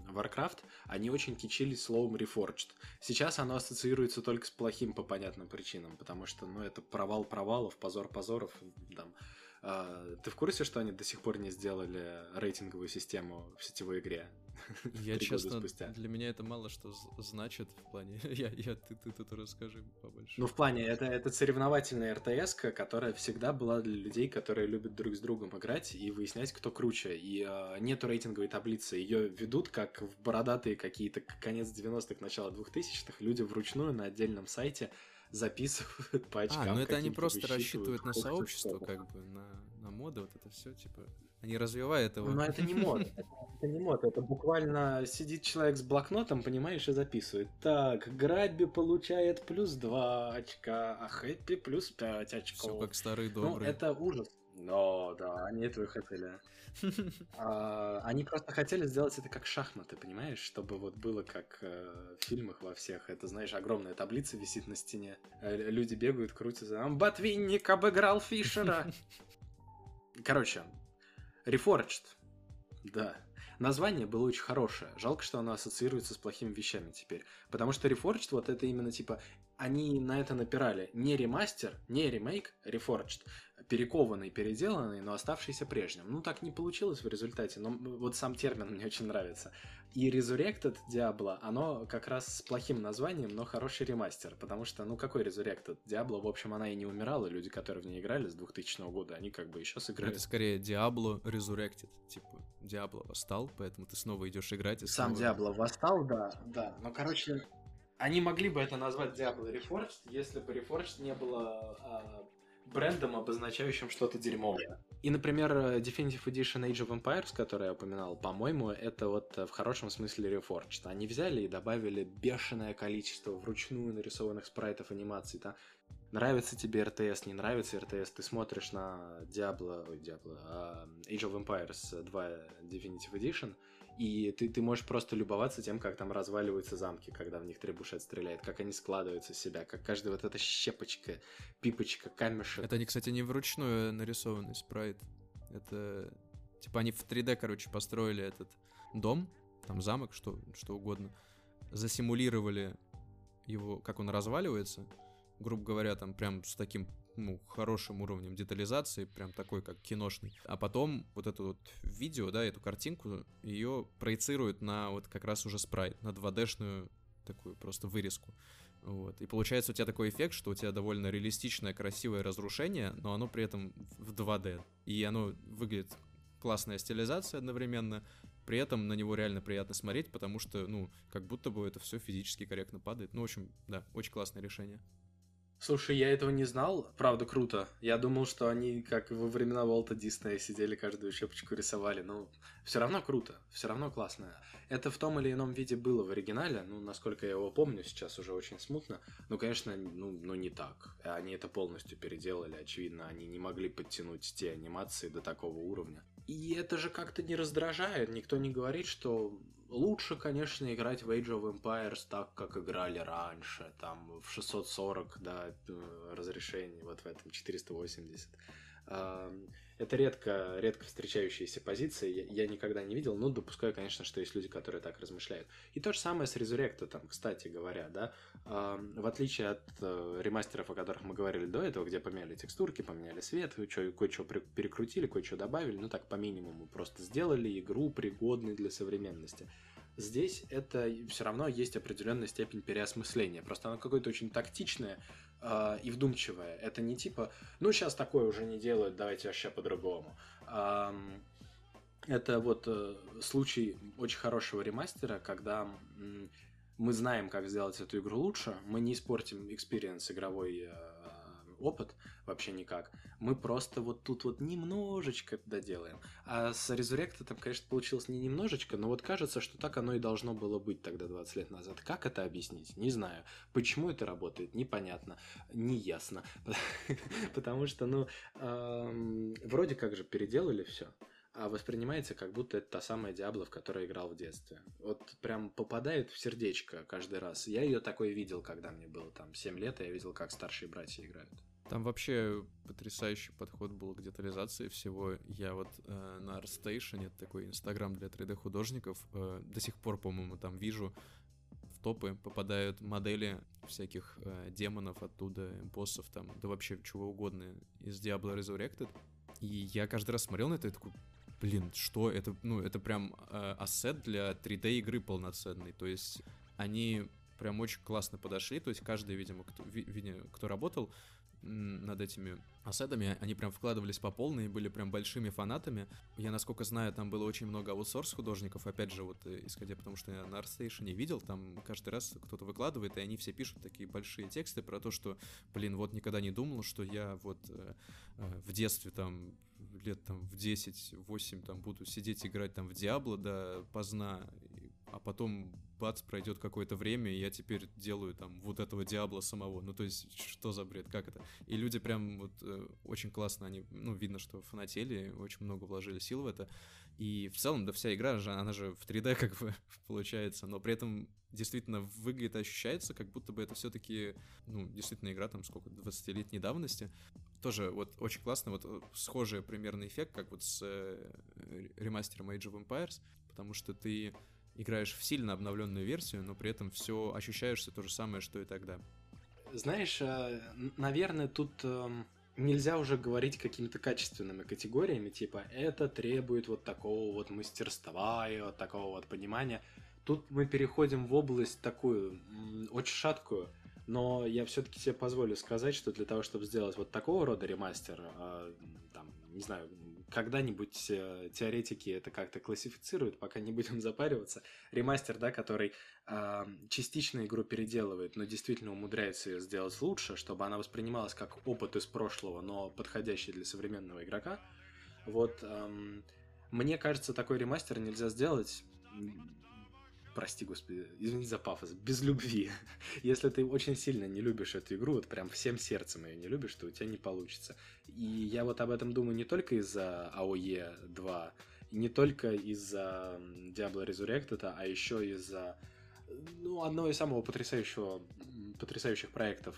Warcraft, они очень кичились словом Reforged. Сейчас оно ассоциируется только с плохим по понятным причинам, потому что, ну, это провал провалов, позор позоров, там, ты в курсе, что они до сих пор не сделали рейтинговую систему в сетевой игре? Я честно, для меня это мало что значит в плане. я, я, ты, ты тут расскажи побольше. Ну, в плане, это, это соревновательная РТС, которая всегда была для людей, которые любят друг с другом играть и выяснять, кто круче. И э, нету рейтинговой таблицы. Ее ведут как в бородатые какие-то конец 90-х, начало 2000-х люди вручную на отдельном сайте записывают по очкам. А, ну это они просто рассчитывают на сообщество, как бы, на, на моды, вот это все, типа, они развивают его. Но это не мод, это, не мод, это буквально сидит человек с блокнотом, понимаешь, и записывает. Так, Грабби получает плюс 2 очка, а Хэппи плюс 5 очков. Все как старый ну, добрый. Ну, это ужас. Но, да, они этого и хотели. А, они просто хотели сделать это как шахматы, понимаешь? Чтобы вот было как э, в фильмах во всех. Это, знаешь, огромная таблица висит на стене. Э, люди бегают, крутятся. Ботвинник обыграл Фишера. Короче, Reforged. Да. Название было очень хорошее. Жалко, что оно ассоциируется с плохими вещами теперь. Потому что Reforged вот это именно типа они на это напирали. Не ремастер, не ремейк, Reforged перекованный, переделанный, но оставшийся прежним. Ну, так не получилось в результате, но вот сам термин мне очень нравится. И Resurrected Diablo, оно как раз с плохим названием, но хороший ремастер, потому что, ну, какой Resurrected? Diablo, в общем, она и не умирала, люди, которые в ней играли с 2000 года, они как бы еще сыграли. Это скорее Diablo Resurrected, типа, Diablo восстал, поэтому ты снова идешь играть и Сам снова... Diablo восстал, да, да, но, короче, они могли бы это назвать Diablo Reforged, если бы Reforged не было а, брендом, обозначающим что-то дерьмовое. И, например, Definitive Edition Age of Empires, который я упоминал, по-моему, это вот в хорошем смысле Reforged. Они взяли и добавили бешеное количество вручную нарисованных спрайтов анимаций. Там нравится тебе РТС, не нравится РТС, ты смотришь на Diablo, ой, Diablo, uh, Age of Empires 2 Definitive Edition, и ты, ты можешь просто любоваться тем, как там разваливаются замки, когда в них требушет стреляет, как они складываются в себя, как каждая вот эта щепочка, пипочка, камешек. Это они, кстати, не вручную нарисованный спрайт. Это... Типа они в 3D, короче, построили этот дом, там замок, что, что угодно, засимулировали его, как он разваливается, грубо говоря, там прям с таким ну, хорошим уровнем детализации, прям такой, как киношный. А потом вот это вот видео, да, эту картинку, ее проецируют на вот как раз уже спрайт, на 2D-шную такую просто вырезку. Вот. И получается у тебя такой эффект, что у тебя довольно реалистичное, красивое разрушение, но оно при этом в 2D. И оно выглядит классная стилизация одновременно, при этом на него реально приятно смотреть, потому что, ну, как будто бы это все физически корректно падает. Ну, в общем, да, очень классное решение. Слушай, я этого не знал. Правда, круто. Я думал, что они, как во времена Волта Диснея, сидели каждую щепочку рисовали. Но все равно круто, все равно классно. Это в том или ином виде было в оригинале. Ну, насколько я его помню, сейчас уже очень смутно. Ну, конечно, ну, ну не так. Они это полностью переделали. Очевидно, они не могли подтянуть те анимации до такого уровня. И это же как-то не раздражает. Никто не говорит, что лучше, конечно, играть в Age of Empires так, как играли раньше, там в 640, да, разрешений, вот в этом 480. Это редко, редко встречающиеся позиции, я, никогда не видел, но допускаю, конечно, что есть люди, которые так размышляют. И то же самое с Resurrected, там, кстати говоря, да, в отличие от э, ремастеров, о которых мы говорили до этого, где поменяли текстурки, поменяли свет, кое-что перекрутили, кое-что добавили, ну так по минимуму, просто сделали игру пригодной для современности. Здесь это все равно есть определенная степень переосмысления. Просто оно какое-то очень тактичное э, и вдумчивое. Это не типа, ну сейчас такое уже не делают, давайте вообще по-другому. Это вот э, случай очень хорошего ремастера, когда мы знаем, как сделать эту игру лучше, мы не испортим experience игровой э, опыт вообще никак. Мы просто вот тут вот немножечко доделаем. А с Resurrected там, конечно, получилось не немножечко, но вот кажется, что так оно и должно было быть тогда 20 лет назад. Как это объяснить? Не знаю. Почему это работает? Непонятно. Неясно. Потому что, ну, вроде как же переделали все а воспринимается как будто это та самая Диабло, в которой играл в детстве. Вот прям попадает в сердечко каждый раз. Я ее такой видел, когда мне было там 7 лет, и я видел, как старшие братья играют. Там вообще потрясающий подход был к детализации всего. Я вот э, на ArtStation, это такой инстаграм для 3D-художников, э, до сих пор, по-моему, там вижу в топы попадают модели всяких э, демонов оттуда, боссов там, да вообще чего угодно из Diablo Resurrected. И я каждый раз смотрел на это и такой, блин, что это, ну, это прям э, ассет для 3D игры полноценный, то есть они прям очень классно подошли, то есть каждый, видимо, кто, видимо, кто работал над этими ассетами, они прям вкладывались по полной и были прям большими фанатами. Я, насколько знаю, там было очень много аутсорс художников, опять же, вот э, исходя потому, что я на ArtStation видел, там каждый раз кто-то выкладывает, и они все пишут такие большие тексты про то, что, блин, вот никогда не думал, что я вот э, э, в детстве там лет там в 10-8 там буду сидеть играть там в Диабло до поздна, а потом бац, пройдет какое-то время, и я теперь делаю там вот этого Диабло самого. Ну, то есть, что за бред, как это? И люди прям вот э, очень классно, они, ну, видно, что фанатели, очень много вложили сил в это. И в целом, да, вся игра, же, она же в 3D как бы получается, но при этом действительно выглядит, ощущается, как будто бы это все-таки, ну, действительно игра там сколько, 20-летней давности. Тоже вот очень классно, вот э, схожий примерный эффект, как вот с э, ремастером Age of Empires, потому что ты играешь в сильно обновленную версию, но при этом все ощущаешься то же самое, что и тогда. Знаешь, э, наверное, тут эм, нельзя уже говорить какими-то качественными категориями, типа это требует вот такого вот мастерства и вот такого вот понимания. Тут мы переходим в область такую очень шаткую, но я все-таки себе позволю сказать, что для того, чтобы сделать вот такого рода ремастер, э, там, не знаю, когда-нибудь э, теоретики это как-то классифицируют, пока не будем запариваться. Ремастер, да, который э, частично игру переделывает, но действительно умудряется ее сделать лучше, чтобы она воспринималась как опыт из прошлого, но подходящий для современного игрока. Вот э, мне кажется, такой ремастер нельзя сделать прости господи, извини за пафос, без любви. Если ты очень сильно не любишь эту игру, вот прям всем сердцем ее не любишь, то у тебя не получится. И я вот об этом думаю не только из-за AOE 2, не только из-за Diablo Resurrected, а еще из-за ну, одного из самого потрясающего, потрясающих проектов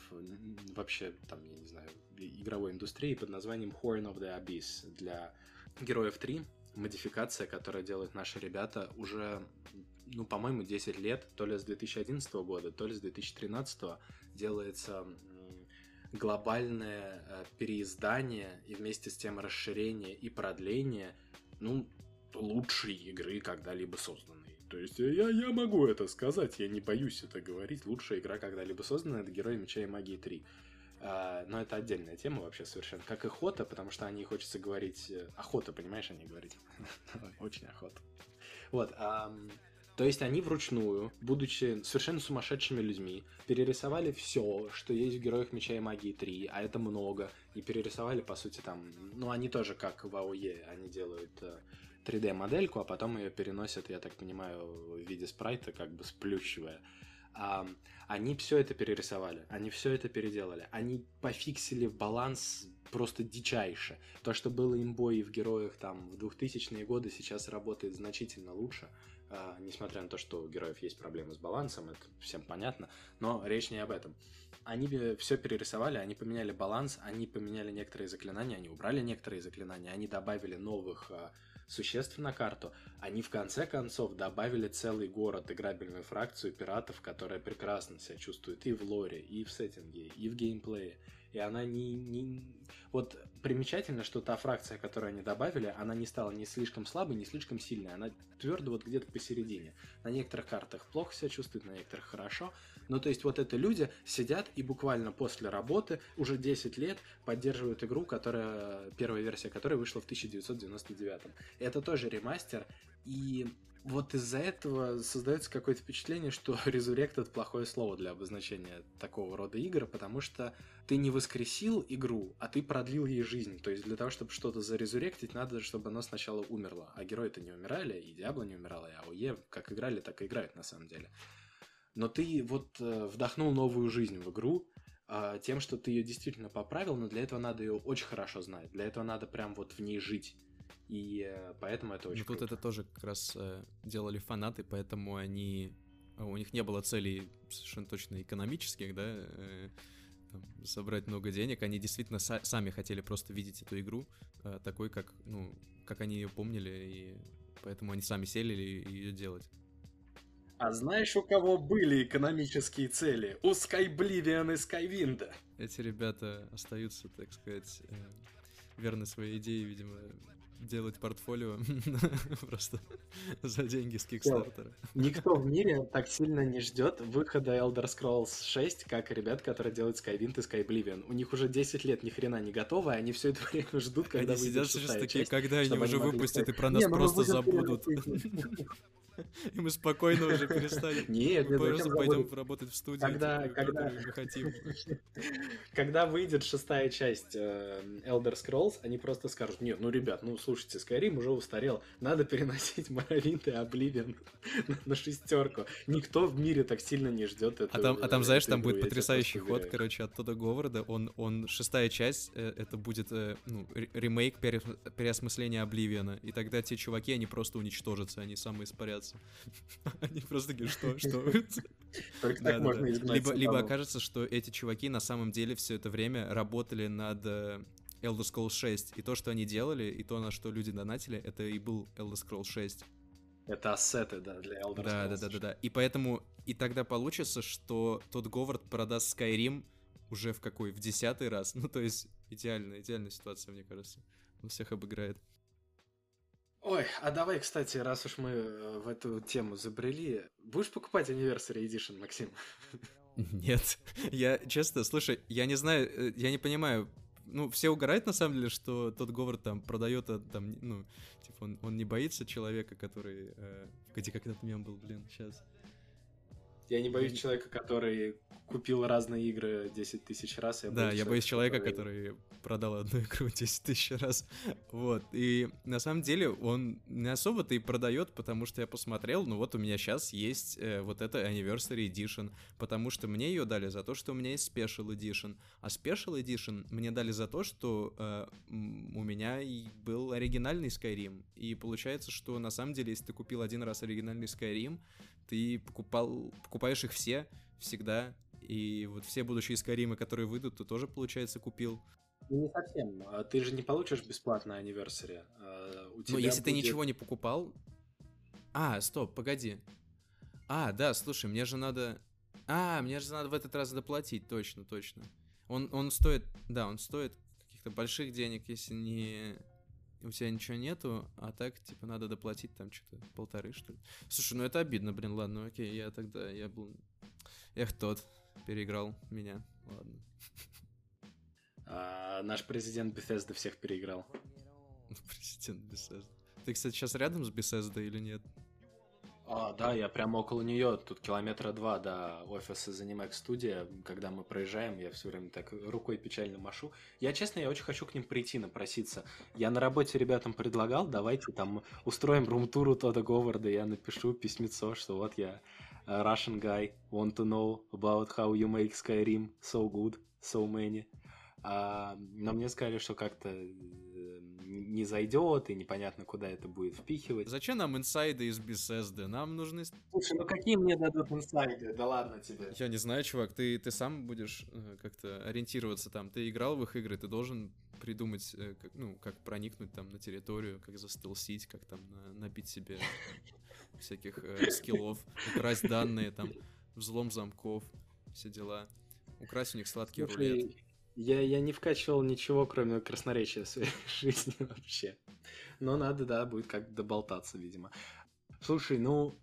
вообще, там, я не знаю, игровой индустрии под названием Horn of the Abyss для Героев 3. Модификация, которая делают наши ребята уже ну, по-моему, 10 лет, то ли с 2011 года, то ли с 2013 делается глобальное э, переиздание и вместе с тем расширение и продление, ну, лучшей игры, когда-либо созданной. То есть я, я могу это сказать, я не боюсь это говорить. Лучшая игра, когда-либо созданная, это Герои Меча и Магии 3. А, но это отдельная тема вообще совершенно. Как и Хота, потому что о ней хочется говорить... Э, охота, понимаешь, о ней говорить? Очень охота. Вот. То есть они вручную, будучи совершенно сумасшедшими людьми, перерисовали все, что есть в Героях Меча и Магии 3, а это много, и перерисовали, по сути, там, ну, они тоже как в АОЕ, они делают 3D-модельку, э, а потом ее переносят, я так понимаю, в виде спрайта, как бы сплющивая. А, они все это перерисовали, они все это переделали, они пофиксили баланс просто дичайше. То, что было имбой в героях там в 2000-е годы, сейчас работает значительно лучше. А, несмотря на то, что у героев есть проблемы с балансом, это всем понятно, но речь не об этом. Они все перерисовали, они поменяли баланс, они поменяли некоторые заклинания, они убрали некоторые заклинания, они добавили новых а, существ на карту, они в конце концов добавили целый город, играбельную фракцию пиратов, которая прекрасно себя чувствует и в лоре, и в сеттинге, и в геймплее. И она не, не... Вот примечательно, что та фракция, которую они добавили, она не стала ни слишком слабой, ни слишком сильной. Она твердо вот где-то посередине. На некоторых картах плохо себя чувствует, на некоторых хорошо. Ну, то есть вот это люди сидят и буквально после работы уже 10 лет поддерживают игру, которая, первая версия которой вышла в 1999. Это тоже ремастер, и вот из-за этого создается какое-то впечатление, что Resurrected плохое слово для обозначения такого рода игр, потому что ты не воскресил игру, а ты продлил ей жизнь. То есть для того, чтобы что-то зарезуректить, надо, чтобы оно сначала умерло. А герои-то не умирали, и Диабло не умирала, и АОЕ как играли, так и играют на самом деле. Но ты вот э, вдохнул новую жизнь в игру, э, тем, что ты ее действительно поправил, но для этого надо ее очень хорошо знать. Для этого надо прям вот в ней жить. И э, поэтому это очень. Ну тут это тоже как раз э, делали фанаты, поэтому они а, у них не было целей совершенно точно экономических, да, э, там, собрать много денег. Они действительно са- сами хотели просто видеть эту игру э, такой, как, ну, как они ее помнили, и поэтому они сами сели ее делать. А знаешь, у кого были экономические цели? У Skyblivion и Skywind. Эти ребята остаются, так сказать, э, верны своей идее, видимо, делать портфолио просто за деньги с Кикстартера. Никто в мире так сильно не ждет выхода Elder Scrolls 6, как ребят, которые делают Skywind и Skyblivion. У них уже 10 лет ни хрена не готово, и они все это время ждут, когда они сидят сейчас такие, когда они уже выпустят и про нас ну просто забудут. И мы спокойно уже перестанем. Нет, мы просто пойдем работать в студии, когда, когда... мы хотим. Когда выйдет шестая часть э, Elder Scrolls, они просто скажут, нет, ну, ребят, ну, слушайте, Skyrim уже устарел, надо переносить Morrowind и Oblivion на шестерку. Никто в мире так сильно не ждет это. А там, а там знаешь, там будет потрясающий ход, короче, от Тодда Говарда. Он, он шестая часть, э, это будет э, ну, ремейк, переосмысления Обливиона. И тогда те чуваки, они просто уничтожатся, они самые кажется. Они просто говорят, что, что? Только так можно изгнать Либо, либо окажется, что эти чуваки на самом деле все это время работали над э, Elder Scrolls 6, и то, что они делали, и то, на что люди донатили, это и был Elder Scrolls 6. Это ассеты, да, для Elder Scrolls. Да, да, да, да, да. И поэтому, и тогда получится, что тот Говард продаст Skyrim уже в какой? В десятый раз. Ну, то есть, идеальная, идеальная ситуация, мне кажется. Он всех обыграет. Ой, а давай, кстати, раз уж мы э, в эту тему забрели, будешь покупать Anniversary Edition, Максим? Нет. Я, честно, слушай, я не знаю, э, я не понимаю, ну, все угорают, на самом деле, что тот Говард там продает, а, там, ну, типа, он, он не боится человека, который... Э, где как этот мем был, блин, сейчас. Я не боюсь человека, который купил разные игры 10 тысяч раз. Я да, я боюсь человека, который... который продал одну игру 10 тысяч раз. Вот. И на самом деле он не особо-то и продает, потому что я посмотрел, ну вот у меня сейчас есть э, вот это Anniversary Edition, потому что мне ее дали за то, что у меня есть Special Edition. А Special Edition мне дали за то, что э, у меня был оригинальный Skyrim. И получается, что на самом деле, если ты купил один раз оригинальный Skyrim, ты покупал, покупаешь их все всегда, и вот все будущие Скайримы, которые выйдут, ты тоже, получается, купил. Ну, не совсем. А ты же не получишь бесплатно Anniversary. А, у тебя ну, если будет... ты ничего не покупал... А, стоп, погоди. А, да, слушай, мне же надо... А, мне же надо в этот раз доплатить, точно, точно. Он, он стоит, да, он стоит каких-то больших денег, если не у тебя ничего нету, а так, типа, надо доплатить там что-то полторы, что ли. Слушай, ну это обидно, блин, ладно, окей, я тогда, я был... Эх, тот переиграл меня, ладно. А, наш президент Bethesda всех переиграл. Президент Bethesda. Ты, кстати, сейчас рядом с Bethesda или нет? А, да, я прямо около нее, тут километра два до офиса Zenimax студия. Когда мы проезжаем, я все время так рукой печально машу. Я, честно, я очень хочу к ним прийти, напроситься. Я на работе ребятам предлагал, давайте там устроим рум-туру Тода Говарда, я напишу письмецо, что вот я э, Russian guy, want to know about how you make Skyrim so good, so many. А, но мне сказали, что как-то не зайдет, и непонятно, куда это будет впихивать. Зачем нам инсайды из Bethesda? Нам нужны... Слушай, ну какие мне дадут инсайды? Да ладно тебе. Я не знаю, чувак, ты, ты сам будешь э, как-то ориентироваться там. Ты играл в их игры, ты должен придумать, э, как, ну, как проникнуть там на территорию, как застелсить, как там на, набить себе всяких э, скиллов, украсть данные, там, взлом замков, все дела. Украсть у них сладкий Слушай, рулет. Я, я не вкачивал ничего, кроме красноречия в своей жизни вообще. Но надо, да, будет как-то доболтаться, видимо. Слушай, ну,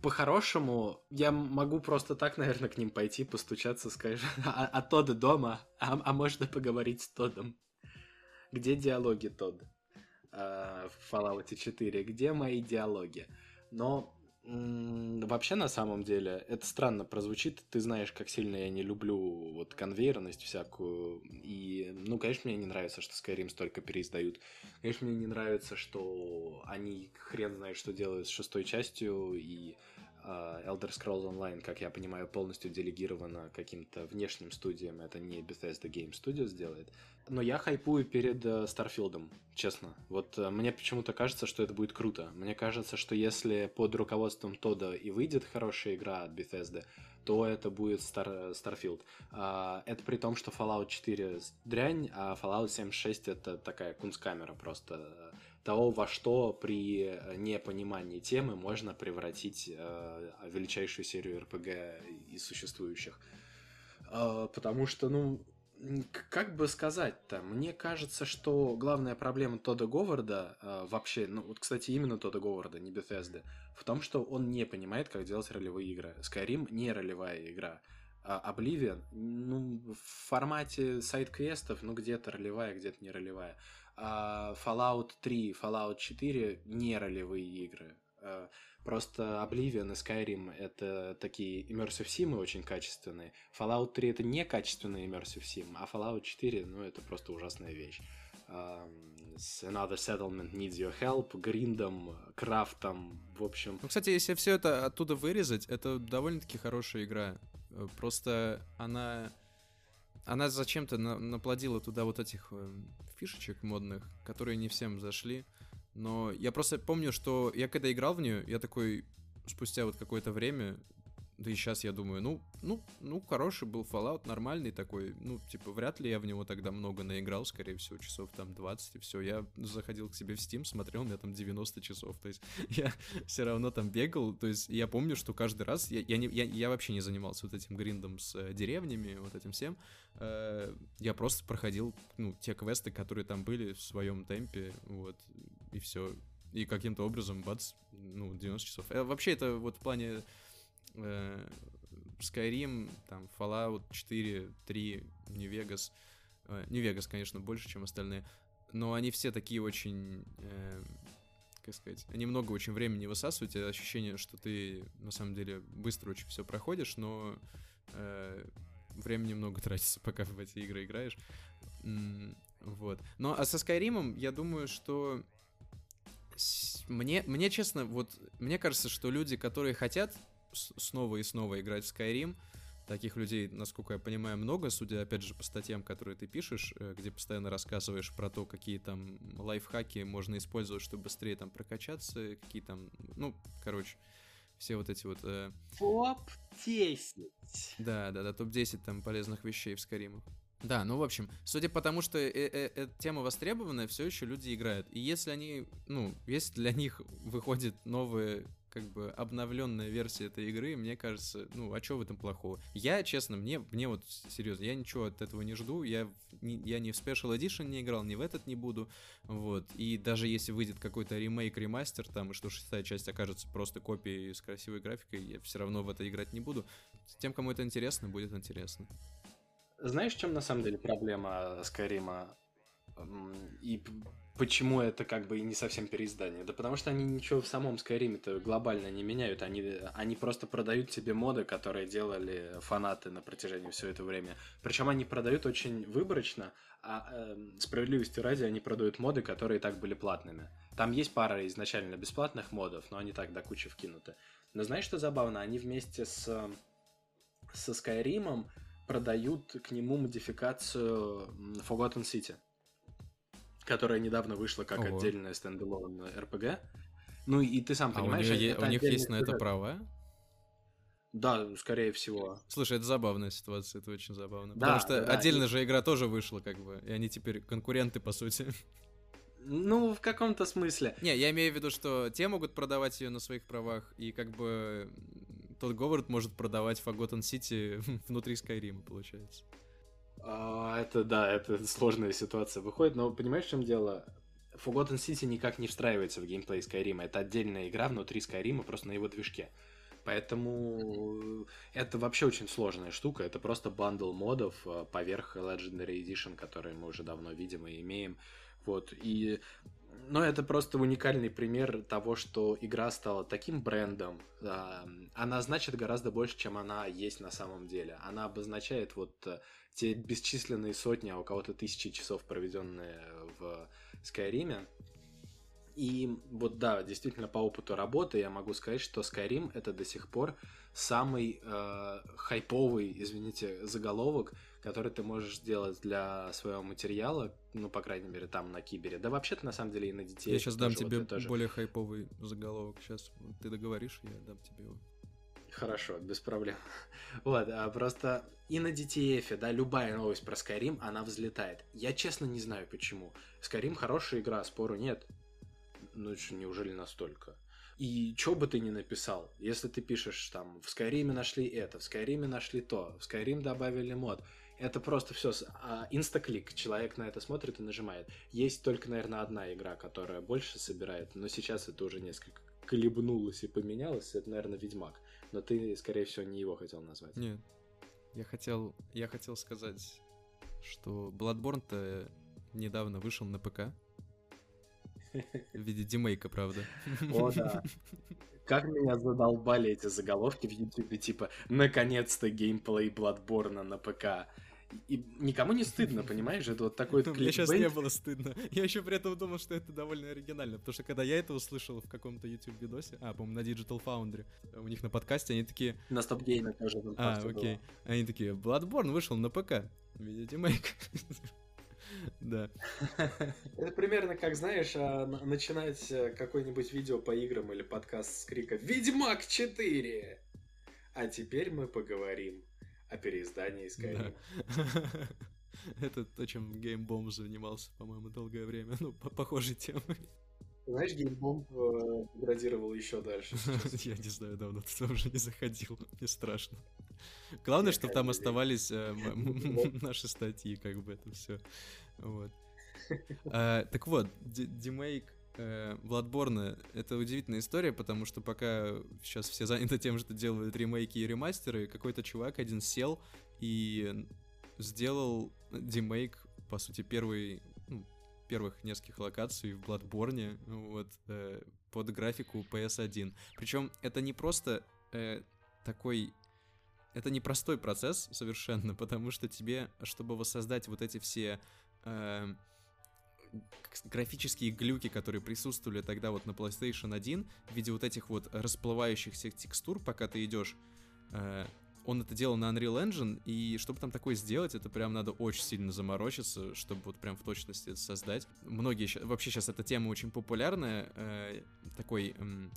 по-хорошему, я могу просто так, наверное, к ним пойти, постучаться, сказать, а, а Тодд дома, а, а можно поговорить с Тодом? Где диалоги, Тодд? А, в Fallout 4, где мои диалоги? Но Вообще, на самом деле, это странно прозвучит. Ты знаешь, как сильно я не люблю вот конвейерность всякую. И, ну, конечно, мне не нравится, что Skyrim столько переиздают. Конечно, мне не нравится, что они хрен знает, что делают с шестой частью. И Elder Scrolls Online, как я понимаю, полностью делегировано каким-то внешним студиям. Это не Bethesda Game Studios делает. Но я хайпую перед э, честно. Вот э, мне почему-то кажется, что это будет круто. Мне кажется, что если под руководством Тода и выйдет хорошая игра от Bethesda, то это будет Star, Starfield. А, это при том, что Fallout 4 дрянь, а Fallout 76 это такая кунсткамера просто того, во что при непонимании темы можно превратить э, величайшую серию RPG из существующих. Э, потому что, ну, как бы сказать-то, мне кажется, что главная проблема Тода Говарда э, вообще, ну вот, кстати, именно Тода Говарда, не Bethesda, в том, что он не понимает, как делать ролевые игры. Skyrim не ролевая игра. А Oblivion, ну, в формате сайт-квестов, ну, где-то ролевая, где-то не ролевая. А Fallout 3, Fallout 4 не ролевые игры. А Просто Oblivion и Skyrim — это такие immersive симы очень качественные. Fallout 3 — это не качественный immersive sim, а Fallout 4 — ну, это просто ужасная вещь. с Another Settlement Needs Your Help, гриндом, крафтом, в общем... Ну, кстати, если все это оттуда вырезать, это довольно-таки хорошая игра. Э, просто она... Она зачем-то на наплодила туда вот этих э, фишечек модных, которые не всем зашли. Но я просто помню, что я когда играл в нее, я такой спустя вот какое-то время да и сейчас я думаю, ну, ну, ну, хороший был Fallout, нормальный такой. Ну, типа, вряд ли я в него тогда много наиграл, скорее всего, часов там 20 и все. Я заходил к себе в Steam, смотрел, у меня там 90 часов. То есть я все равно там бегал. То есть я помню, что каждый раз я, я, не, я, я вообще не занимался вот этим гриндом с э, деревнями, вот этим всем. Э, я просто проходил, ну, те квесты, которые там были в своем темпе, вот, и все. И каким-то образом, бац, ну, 90 часов. Э, вообще это вот в плане э, Skyrim, там, Fallout 4, 3, New Vegas. Э, New Vegas, конечно, больше, чем остальные. Но они все такие очень... Э, как сказать, они много очень времени высасывают, и ощущение, что ты на самом деле быстро очень все проходишь, но э, времени много тратится, пока в эти игры играешь. Вот. Но а со Скайримом, я думаю, что мне, мне честно, вот мне кажется, что люди, которые хотят снова и снова играть в Skyrim. Таких людей, насколько я понимаю, много, судя, опять же, по статьям, которые ты пишешь, э, где постоянно рассказываешь про то, какие там лайфхаки можно использовать, чтобы быстрее там прокачаться, какие там, ну, короче, все вот эти вот... Э... Топ-10! Да, да, да, топ-10 там полезных вещей в Скайримах. Да, ну, в общем, судя по тому, что э -э -э тема востребованная, все еще люди играют. И если они, ну, если для них выходит новые как бы обновленная версия этой игры, мне кажется, ну, а что в этом плохого? Я, честно, мне, мне вот, серьезно, я ничего от этого не жду, я, не, я ни в Special Edition не играл, ни в этот не буду, вот, и даже если выйдет какой-то ремейк, ремастер, там, и что шестая часть окажется просто копией с красивой графикой, я все равно в это играть не буду. Тем, кому это интересно, будет интересно. Знаешь, в чем на самом деле проблема Скайрима? И почему это как бы и не совсем переиздание? Да потому что они ничего в самом Skyrim-то глобально не меняют. Они, они просто продают тебе моды, которые делали фанаты на протяжении всего этого времени. Причем они продают очень выборочно, а э, справедливости ради они продают моды, которые и так были платными. Там есть пара изначально бесплатных модов, но они так до кучи вкинуты. Но знаешь, что забавно? Они вместе с, со Skyrim продают к нему модификацию Forgotten City которая недавно вышла как Ого. отдельная стендалон RPG. Ну и ты сам понимаешь, а у, нее, у них есть на это право? Да, скорее всего. Слушай, это забавная ситуация, это очень забавно. Да, Потому что да, отдельно и... же игра тоже вышла, как бы, и они теперь конкуренты, по сути. Ну, в каком-то смысле. Не, я имею в виду, что те могут продавать ее на своих правах, и как бы тот Говард может продавать Forgotten City внутри Скайрима, получается. А, это, да, это сложная ситуация выходит, но понимаешь, в чем дело? Forgotten City никак не встраивается в геймплей Skyrim. Это отдельная игра внутри Skyrim, просто на его движке. Поэтому это вообще очень сложная штука. Это просто бандл модов а, поверх Legendary Edition, который мы уже давно видим и имеем. Вот. И но это просто уникальный пример того, что игра стала таким брендом. Она значит гораздо больше, чем она есть на самом деле. Она обозначает вот э, те бесчисленные сотни, а у кого-то тысячи часов, проведенные в Скайриме. И вот да, действительно по опыту работы я могу сказать, что Skyrim это до сих пор самый э, хайповый, извините, заголовок, который ты можешь сделать для своего материала, ну, по крайней мере, там на Кибере. Да вообще-то, на самом деле, и на детей. Я сейчас дам тебе вот тоже... более хайповый заголовок. Сейчас ты договоришь, я дам тебе его. Хорошо, без проблем. Вот, а просто и на DTF, да, любая новость про Skyrim, она взлетает. Я честно не знаю почему. Skyrim хорошая игра, спору нет. Ну, неужели настолько? И что бы ты ни написал, если ты пишешь там, в Skyrim нашли это, в Skyrim нашли то, в Skyrim добавили мод, это просто все а, инстаклик. Человек на это смотрит и нажимает. Есть только, наверное, одна игра, которая больше собирает, но сейчас это уже несколько колебнулось и поменялось. Это, наверное, Ведьмак. Но ты, скорее всего, не его хотел назвать. Нет. Я хотел, я хотел сказать, что Bloodborne-то недавно вышел на ПК. В виде димейка, правда. О, да. Как меня задолбали эти заголовки в Ютубе, типа «Наконец-то геймплей Bloodborne на ПК». И никому не стыдно, понимаешь? Это вот такой вот Мне сейчас не было стыдно. Я еще при этом думал, что это довольно оригинально, потому что когда я это услышал в каком-то YouTube-видосе, а, по-моему, на Digital Foundry, у них на подкасте, они такие... На Stop Game тоже. А, окей. Было. Они такие, Bloodborne вышел на ПК. Видите, мейк. Да. Это примерно как, знаешь, а, начинать э, какое-нибудь видео по играм или подкаст с крика «Ведьмак 4!» А теперь мы поговорим о переиздании Skyrim. Это то, чем Bomb занимался, по-моему, долгое время. Ну, по похожей темой. Знаешь, геймбомб э, деградировал еще дальше. Я не знаю, давно там уже не заходил. Мне страшно. Главное, чтобы там оставались э, наши статьи, как бы это все. Вот. А, так вот, демейк Bloodborne — это удивительная история, потому что пока сейчас все заняты тем, что делают ремейки и ремастеры, какой-то чувак один сел и сделал демейк, по сути, первый первых нескольких локаций в Bloodborne вот, э, под графику PS1. Причем это не просто э, такой... Это не простой процесс совершенно, потому что тебе, чтобы воссоздать вот эти все э, графические глюки, которые присутствовали тогда вот на PlayStation 1, в виде вот этих вот расплывающихся текстур, пока ты идешь, э, он это делал на Unreal Engine, и чтобы там такое сделать, это прям надо очень сильно заморочиться, чтобы вот прям в точности это создать. Многие, вообще сейчас эта тема очень популярная, э, такой... Э,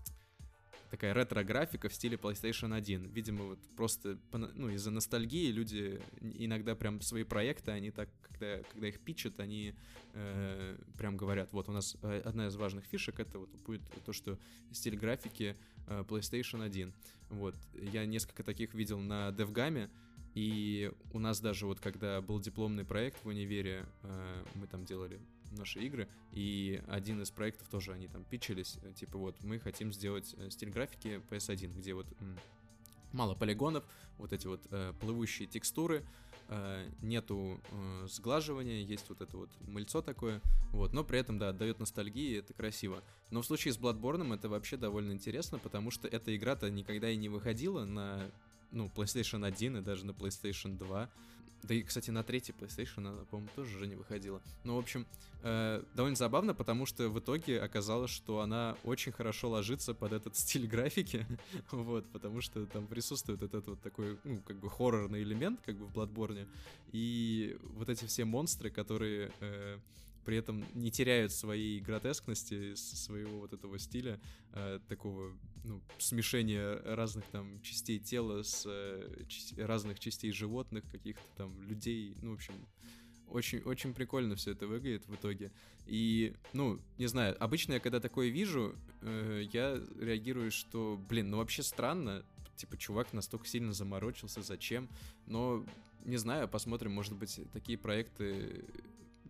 такая ретро-графика в стиле PlayStation 1. Видимо, вот просто ну, из-за ностальгии люди иногда прям свои проекты, они так, когда, когда их пичат, они э, прям говорят, вот у нас э, одна из важных фишек, это вот будет то, что стиль графики э, PlayStation 1. Вот, я несколько таких видел на DevGam, и у нас даже вот когда был дипломный проект в универе, э, мы там делали наши игры, и один из проектов тоже они там пичились, э, типа вот мы хотим сделать э, стиль графики PS1, где вот мало полигонов, вот эти вот э, плывущие текстуры, э, нету э, сглаживания, есть вот это вот мыльцо такое, вот, но при этом, да, дает ностальгии, это красиво. Но в случае с Bloodborne это вообще довольно интересно, потому что эта игра-то никогда и не выходила на ну, PlayStation 1 и даже на PlayStation 2. Да и, кстати, на третий PlayStation она, по-моему, тоже уже не выходила. Ну, в общем, э, довольно забавно, потому что в итоге оказалось, что она очень хорошо ложится под этот стиль графики, вот, потому что там присутствует этот вот такой, ну, как бы хоррорный элемент, как бы в Bloodborne, и вот эти все монстры, которые... Э, при этом не теряют своей гротескности, своего вот этого стиля, э, такого ну, смешения разных там частей тела с э, разных частей животных, каких-то там людей, ну, в общем, очень, очень прикольно все это выглядит в итоге. И, ну, не знаю, обычно я когда такое вижу, э, я реагирую, что, блин, ну вообще странно, типа, чувак настолько сильно заморочился, зачем. Но, не знаю, посмотрим, может быть, такие проекты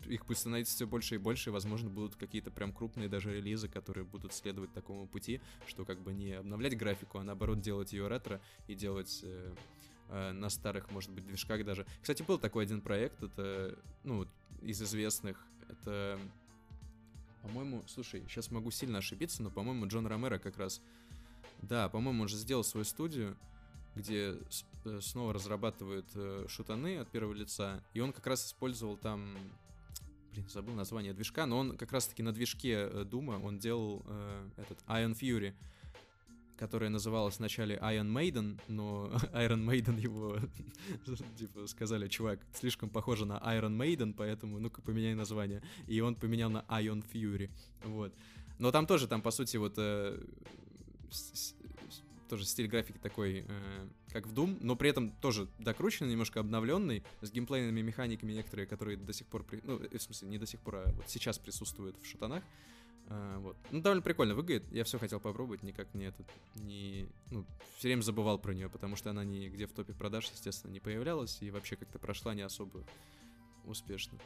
их будет становиться все больше и больше, и, возможно, будут какие-то прям крупные даже релизы, которые будут следовать такому пути, что как бы не обновлять графику, а наоборот делать ее ретро и делать э, э, на старых, может быть, движках даже. Кстати, был такой один проект, это, ну, из известных, это, по-моему, слушай, сейчас могу сильно ошибиться, но, по-моему, Джон Ромеро как раз, да, по-моему, он же сделал свою студию, где э, снова разрабатывают э, шутаны от первого лица, и он как раз использовал там блин, забыл название движка, но он как раз-таки на движке Дума, он делал э, этот Iron Fury, которая называлась вначале Iron Maiden, но Iron Maiden его, типа, сказали, чувак, слишком похоже на Iron Maiden, поэтому ну-ка поменяй название. И он поменял на Iron Fury, вот. Но там тоже, там, по сути, вот э, тоже стиль графики такой, э, как в Doom, но при этом тоже докрученный, немножко обновленный, с геймплейными механиками некоторые, которые до сих пор, при... ну, в смысле, не до сих пор, а вот сейчас присутствуют в шутанах. Э, вот. Ну, довольно прикольно выглядит. Я все хотел попробовать, никак не этот, не... Ну, все время забывал про нее, потому что она нигде в топе продаж, естественно, не появлялась, и вообще как-то прошла не особо успешно.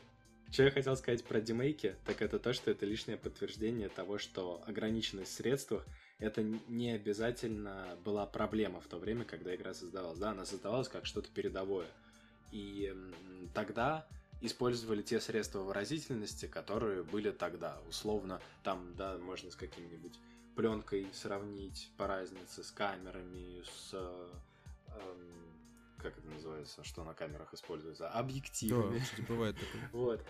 Что я хотел сказать про демейки, так это то, что это лишнее подтверждение того, что ограниченность в средствах это не обязательно была проблема в то время, когда игра создавалась. Да, она создавалась как что-то передовое. И тогда использовали те средства выразительности, которые были тогда. Условно, там, да, можно с каким-нибудь пленкой сравнить по разнице, с камерами, с... Эм, как это называется, что на камерах используется? Объективами. Да, бывает такое. Вот.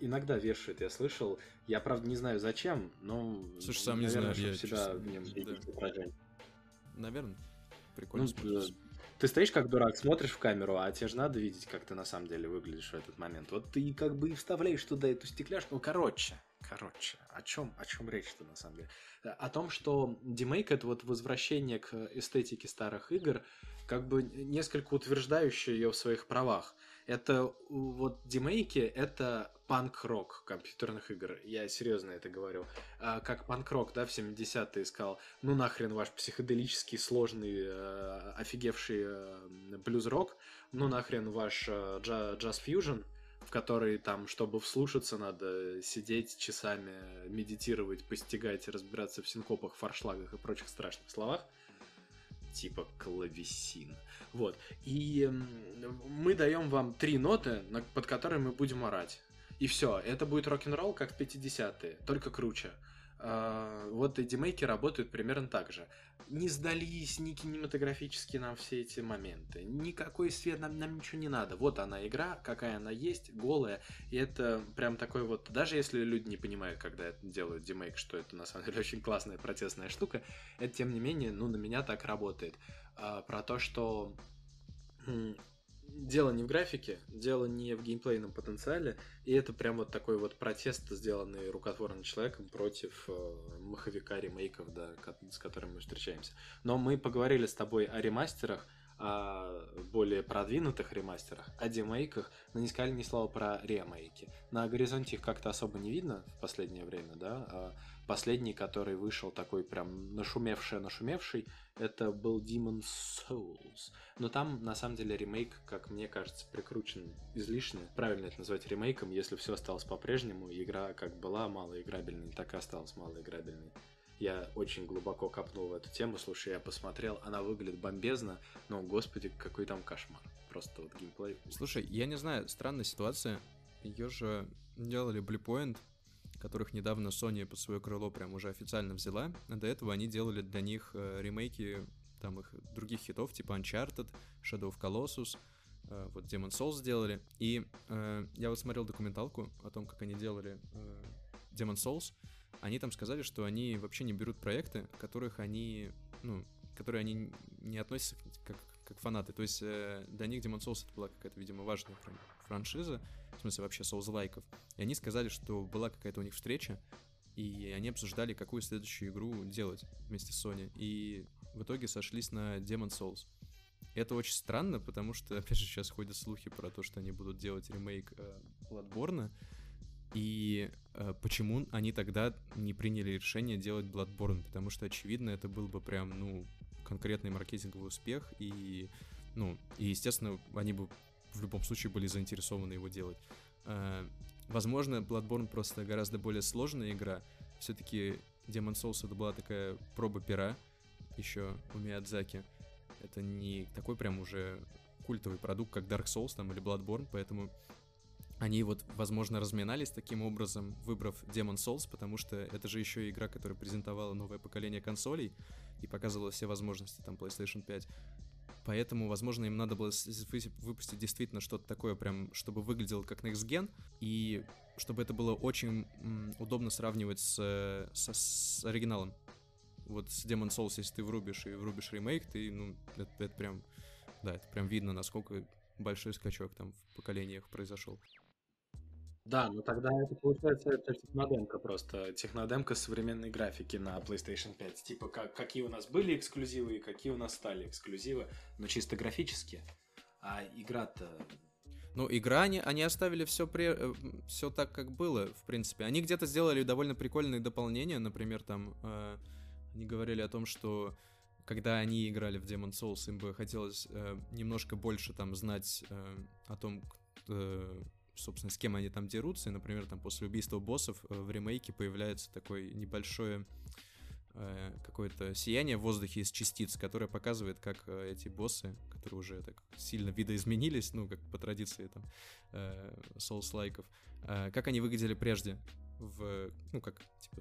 Иногда вешают, я слышал. Я, правда, не знаю зачем, но... Слушай, сам наверное, не знаю, я себя в нем да. Наверное, прикольно ну, Ты стоишь как дурак, смотришь в камеру, а тебе же надо видеть, как ты на самом деле выглядишь в этот момент. Вот ты как бы и вставляешь туда эту стекляшку. Ну, короче, короче, о чем, о чем речь-то на самом деле? О том, что демейк это вот возвращение к эстетике старых игр, как бы несколько утверждающее ее в своих правах. Это вот демейки, это панк-рок компьютерных игр. Я серьезно это говорю. А, как панк-рок, да, в 70-е искал. Ну нахрен ваш психоделический, сложный, э, офигевший э, блюз-рок. Ну нахрен ваш э, джаз-фьюжн в который там, чтобы вслушаться, надо сидеть часами, медитировать, постигать, разбираться в синкопах, фаршлагах и прочих страшных словах типа клавесин. Вот. И мы даем вам три ноты, под которые мы будем орать. И все, это будет рок-н-ролл, как в 50-е, только круче. А, вот и демейки работают примерно так же. Не сдались ни кинематографически нам все эти моменты. Никакой свет, нам, нам ничего не надо. Вот она игра, какая она есть, голая. И это прям такой вот... Даже если люди не понимают, когда делают демейк, что это на самом деле очень классная протестная штука, это тем не менее, ну, на меня так работает. А, про то, что дело не в графике, дело не в геймплейном потенциале, и это прям вот такой вот протест, сделанный рукотворным человеком против э, маховика ремейков, да, с которыми мы встречаемся. Но мы поговорили с тобой о ремастерах, о более продвинутых ремастерах, о демейках, но не сказали ни слова про ремейки. На горизонте их как-то особо не видно в последнее время, да, а последний, который вышел такой прям нашумевший-нашумевший, это был Demon Souls. Но там, на самом деле, ремейк, как мне кажется, прикручен излишне. Правильно это назвать ремейком, если все осталось по-прежнему, игра как была малоиграбельной, так и осталась малоиграбельной. Я очень глубоко копнул в эту тему, слушай, я посмотрел, она выглядит бомбезно, но, господи, какой там кошмар. Просто вот геймплей. Слушай, я не знаю, странная ситуация. Ее же делали Bluepoint, которых недавно Sony под свое крыло прям уже официально взяла. А до этого они делали для них э, ремейки там их других хитов, типа Uncharted, Shadow of Colossus, э, вот Demon Souls сделали. И э, я вот смотрел документалку о том, как они делали э, Demon Souls. Они там сказали, что они вообще не берут проекты, которых они, ну, которые они не относятся как, как фанаты. То есть э, для них Demon Souls это была какая-то, видимо, важная франшиза, в смысле вообще соус-лайков. И они сказали, что была какая-то у них встреча, и они обсуждали, какую следующую игру делать вместе с Sony. И в итоге сошлись на Demon Souls. Это очень странно, потому что, опять же, сейчас ходят слухи про то, что они будут делать ремейк э, Bloodborne. И э, почему они тогда не приняли решение делать Bloodborne? Потому что, очевидно, это был бы прям, ну, конкретный маркетинговый успех, и, ну, и, естественно, они бы в любом случае были заинтересованы его делать. Э, возможно, Bloodborne просто гораздо более сложная игра. Все-таки Demon Souls это была такая проба пера еще у Миядзаки. Это не такой прям уже культовый продукт, как Dark Souls там или Bloodborne, поэтому они вот, возможно, разминались таким образом, выбрав Demon Souls, потому что это же еще игра, которая презентовала новое поколение консолей и показывала все возможности там PlayStation 5. Поэтому, возможно, им надо было выпустить действительно что-то такое, прям, чтобы выглядело как Next Gen, и чтобы это было очень удобно сравнивать с, с, с оригиналом. Вот с Demon Souls, если ты врубишь и врубишь ремейк, ты, ну, это, это прям, да, это прям видно, насколько большой скачок там в поколениях произошел. Да, ну тогда это получается это технодемка просто. Технодемка современной графики на PlayStation 5. Типа, как, какие у нас были эксклюзивы и какие у нас стали эксклюзивы, но чисто графически. А игра-то... Ну, игра, они, они оставили все, при, э, все так, как было, в принципе. Они где-то сделали довольно прикольные дополнения. Например, там э, они говорили о том, что когда они играли в Demon Souls, им бы хотелось э, немножко больше там знать э, о том, э, собственно, с кем они там дерутся. И, например, там после убийства боссов э, в ремейке появляется такое небольшое э, какое-то сияние в воздухе из частиц, которое показывает, как э, эти боссы, которые уже так сильно видоизменились, ну, как по традиции там Souls-лайков, как они выглядели прежде в, ну, как, типа,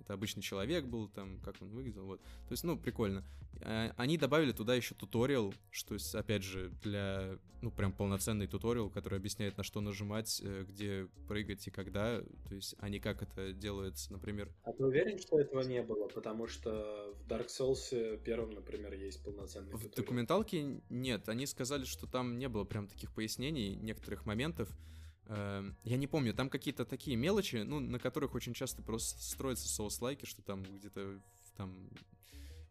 это обычный человек был, там, как он выглядел, вот. То есть, ну, прикольно. А, они добавили туда еще туториал, что есть, опять же, для, ну, прям полноценный туториал, который объясняет, на что нажимать, э, где прыгать и когда, то есть, а не как это делается, например. А ты уверен, что этого не было? Потому что в Dark Souls первом, например, есть полноценный в туториал. В документалке нет, они сказали, что там не было прям таких пояснений некоторых моментов, Эм, я не помню, там какие-то такие мелочи, ну, на которых очень часто просто строятся соус-лайки, что там где-то там,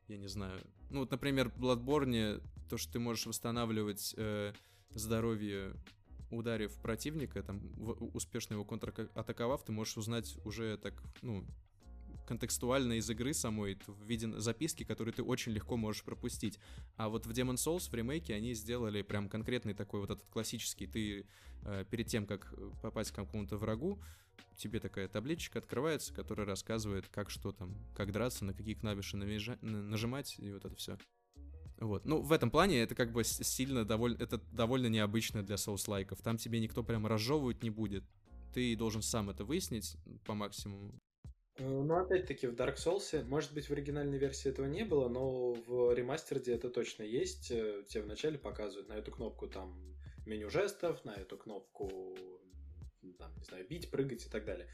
я не знаю. Ну, вот, например, в Bloodborne то, что ты можешь восстанавливать э, здоровье, ударив противника, там, в, успешно его контратаковав, ты можешь узнать уже так, ну, контекстуально из игры самой, в виде записки, которые ты очень легко можешь пропустить. А вот в Demon Souls в ремейке они сделали прям конкретный такой вот этот классический, ты э, перед тем, как попасть к какому-то врагу, тебе такая табличка открывается, которая рассказывает, как что там, как драться, на какие клавиши навижа- нажимать, и вот это все. Вот. Ну, в этом плане это как бы сильно довольно... Это довольно необычно для соус-лайков. Там тебе никто прям разжевывать не будет. Ты должен сам это выяснить по максимуму. Э, ну, опять-таки, в Dark Souls, может быть, в оригинальной версии этого не было, но в ремастерде это точно есть. Э, тебе вначале показывают на эту кнопку там меню жестов, на эту кнопку, там, не знаю, бить, прыгать и так далее.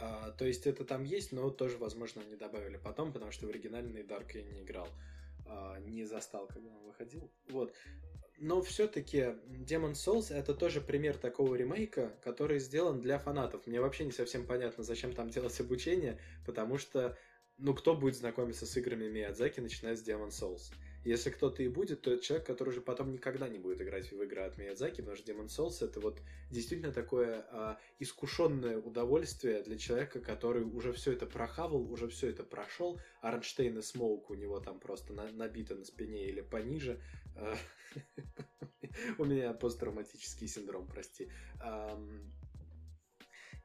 А, то есть это там есть, но тоже, возможно, они добавили потом, потому что в оригинальный Dark я не играл. А, не застал, когда он выходил. Вот но все-таки Demon Souls это тоже пример такого ремейка, который сделан для фанатов. Мне вообще не совсем понятно, зачем там делать обучение, потому что, ну, кто будет знакомиться с играми Миядзаки, начиная с Demon Souls? Если кто-то и будет, то это человек, который уже потом никогда не будет играть в игры от Миядзаки, потому что Demon Souls это вот действительно такое а, искушенное удовольствие для человека, который уже все это прохавал, уже все это прошел. Арнштейн и Смоук у него там просто на, набито на спине или пониже. А, у меня посттравматический синдром, прости.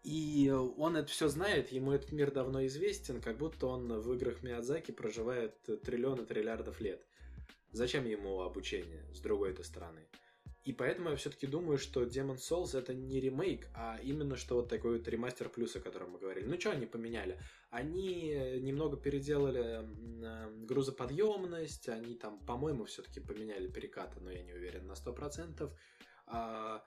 И он это все знает, ему этот мир давно известен, как будто он в играх Миядзаки проживает триллионы триллиардов лет. Зачем ему обучение, с другой-то стороны? И поэтому я все-таки думаю, что Demon Souls это не ремейк, а именно что вот такой вот ремастер плюс, о котором мы говорили. Ну что они поменяли? Они немного переделали грузоподъемность, они там, по-моему, все-таки поменяли перекаты, но я не уверен на 100%. А,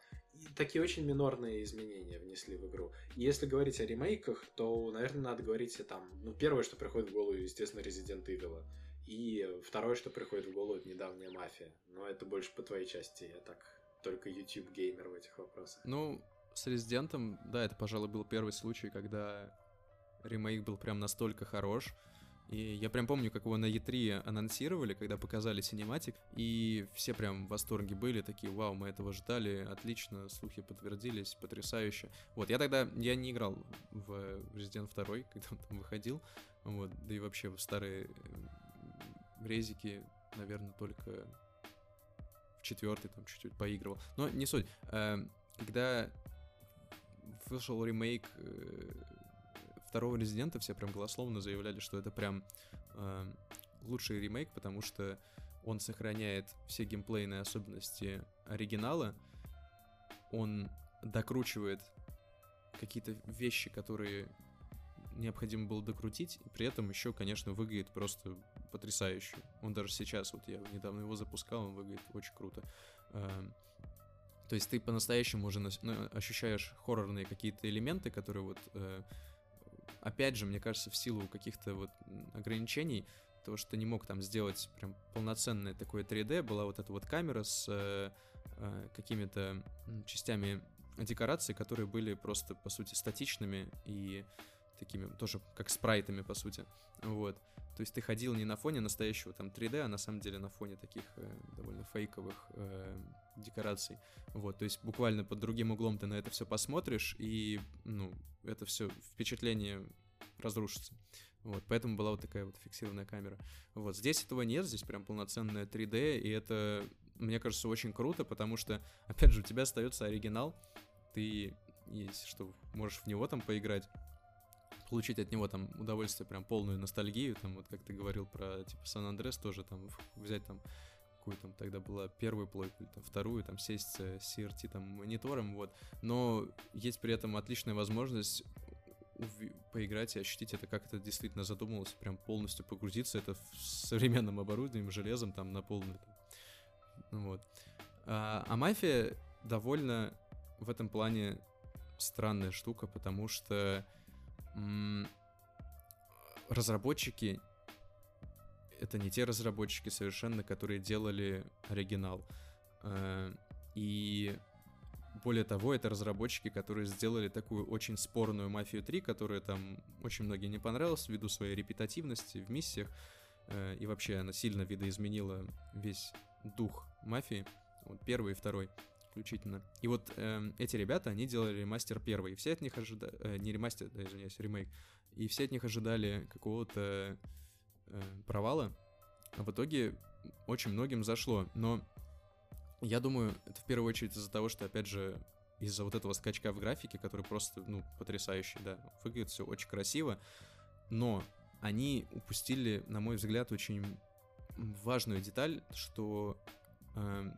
такие очень минорные изменения внесли в игру. если говорить о ремейках, то, наверное, надо говорить о там... Ну, первое, что приходит в голову, естественно, Resident Evil. И второе, что приходит в голову, это недавняя мафия. Но это больше по твоей части. Я так только YouTube геймер в этих вопросах. Ну, с Резидентом, да, это, пожалуй, был первый случай, когда ремейк был прям настолько хорош. И я прям помню, как его на E3 анонсировали, когда показали синематик, и все прям в восторге были, такие, вау, мы этого ждали, отлично, слухи подтвердились, потрясающе. Вот, я тогда, я не играл в Resident 2, когда он там выходил, вот, да и вообще в старые резики наверное, только в четвертый там чуть-чуть поигрывал. Но не суть. Э, когда вышел ремейк э, второго Резидента, все прям голословно заявляли, что это прям э, лучший ремейк, потому что он сохраняет все геймплейные особенности оригинала, он докручивает какие-то вещи, которые необходимо было докрутить, и при этом еще, конечно, выглядит просто потрясающе. Он даже сейчас, вот я недавно его запускал, он выглядит очень круто. Эм, то есть ты по-настоящему уже ощущаешь хоррорные какие-то элементы, которые вот, э, опять же, мне кажется, в силу каких-то вот ограничений, того, что не мог там сделать прям полноценное такое 3D, была вот эта вот камера с э, э, какими-то частями декораций, которые были просто, по сути, статичными и такими тоже как спрайтами, по сути. Вот. То есть ты ходил не на фоне настоящего там 3D, а на самом деле на фоне таких э, довольно фейковых э, декораций. Вот, то есть буквально под другим углом ты на это все посмотришь, и, ну, это все впечатление разрушится. Вот, поэтому была вот такая вот фиксированная камера. Вот, здесь этого нет, здесь прям полноценная 3D, и это, мне кажется, очень круто, потому что, опять же, у тебя остается оригинал, ты, есть что, можешь в него там поиграть, получить от него там удовольствие, прям полную ностальгию, там вот как ты говорил про типа Сан-Андрес тоже там взять там какую там тогда была первую плойку или там вторую, там сесть с CRT там монитором, вот. Но есть при этом отличная возможность поиграть и ощутить это, как это действительно задумалось, прям полностью погрузиться это в современным оборудованием, железом там на полную. Там. Вот. А, а мафия довольно в этом плане странная штука, потому что разработчики это не те разработчики совершенно, которые делали оригинал. Э, и более того, это разработчики, которые сделали такую очень спорную «Мафию 3», которая там очень многим не понравилась ввиду своей репетативности в миссиях. Э, и вообще она сильно видоизменила весь дух «Мафии», вот первый и второй исключительно. И вот э, эти ребята, они делали ремастер первый. И все от них ожидали... Э, не ремастер, да, извиняюсь, ремейк. И все от них ожидали какого-то э, провала. А в итоге очень многим зашло. Но я думаю, это в первую очередь из-за того, что, опять же, из-за вот этого скачка в графике, который просто, ну, потрясающий, да, выглядит все очень красиво, но они упустили, на мой взгляд, очень важную деталь, что э,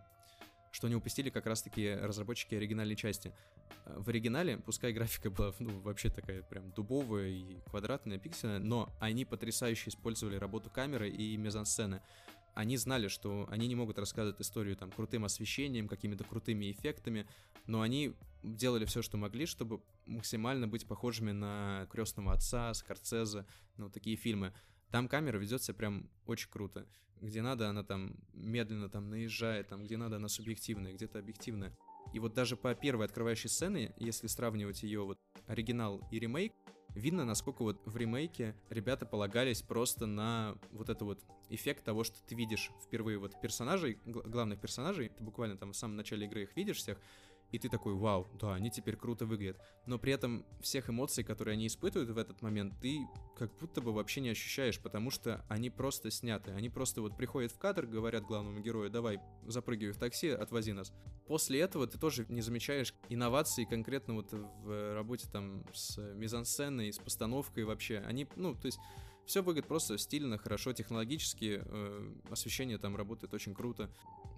что они упустили как раз-таки разработчики оригинальной части. Э, в оригинале, пускай графика была ну, вообще такая прям дубовая и квадратная, пиксельная, но они потрясающе использовали работу камеры и мизансцены. Они знали, что они не могут рассказывать историю там крутым освещением, какими-то крутыми эффектами, но они делали все, что могли, чтобы максимально быть похожими на крестного отца, Скорцезе, ну, такие фильмы. Там камера ведет себя прям очень круто. Где надо, она там медленно там наезжает, там где надо, она субъективная, где-то объективная. И вот даже по первой открывающей сцене, если сравнивать ее вот оригинал и ремейк, видно, насколько вот в ремейке ребята полагались просто на вот это вот эффект того, что ты видишь впервые вот персонажей, главных персонажей, ты буквально там в самом начале игры их видишь всех, и ты такой, вау, да, они теперь круто выглядят. Но при этом всех эмоций, которые они испытывают в этот момент, ты как будто бы вообще не ощущаешь, потому что они просто сняты. Они просто вот приходят в кадр, говорят главному герою, давай, запрыгивай в такси, отвози нас. После этого ты тоже не замечаешь инноваций конкретно вот в работе там с мизансценой, с постановкой вообще. Они, ну, то есть все выглядит просто стильно, хорошо, технологически, э, освещение там работает очень круто.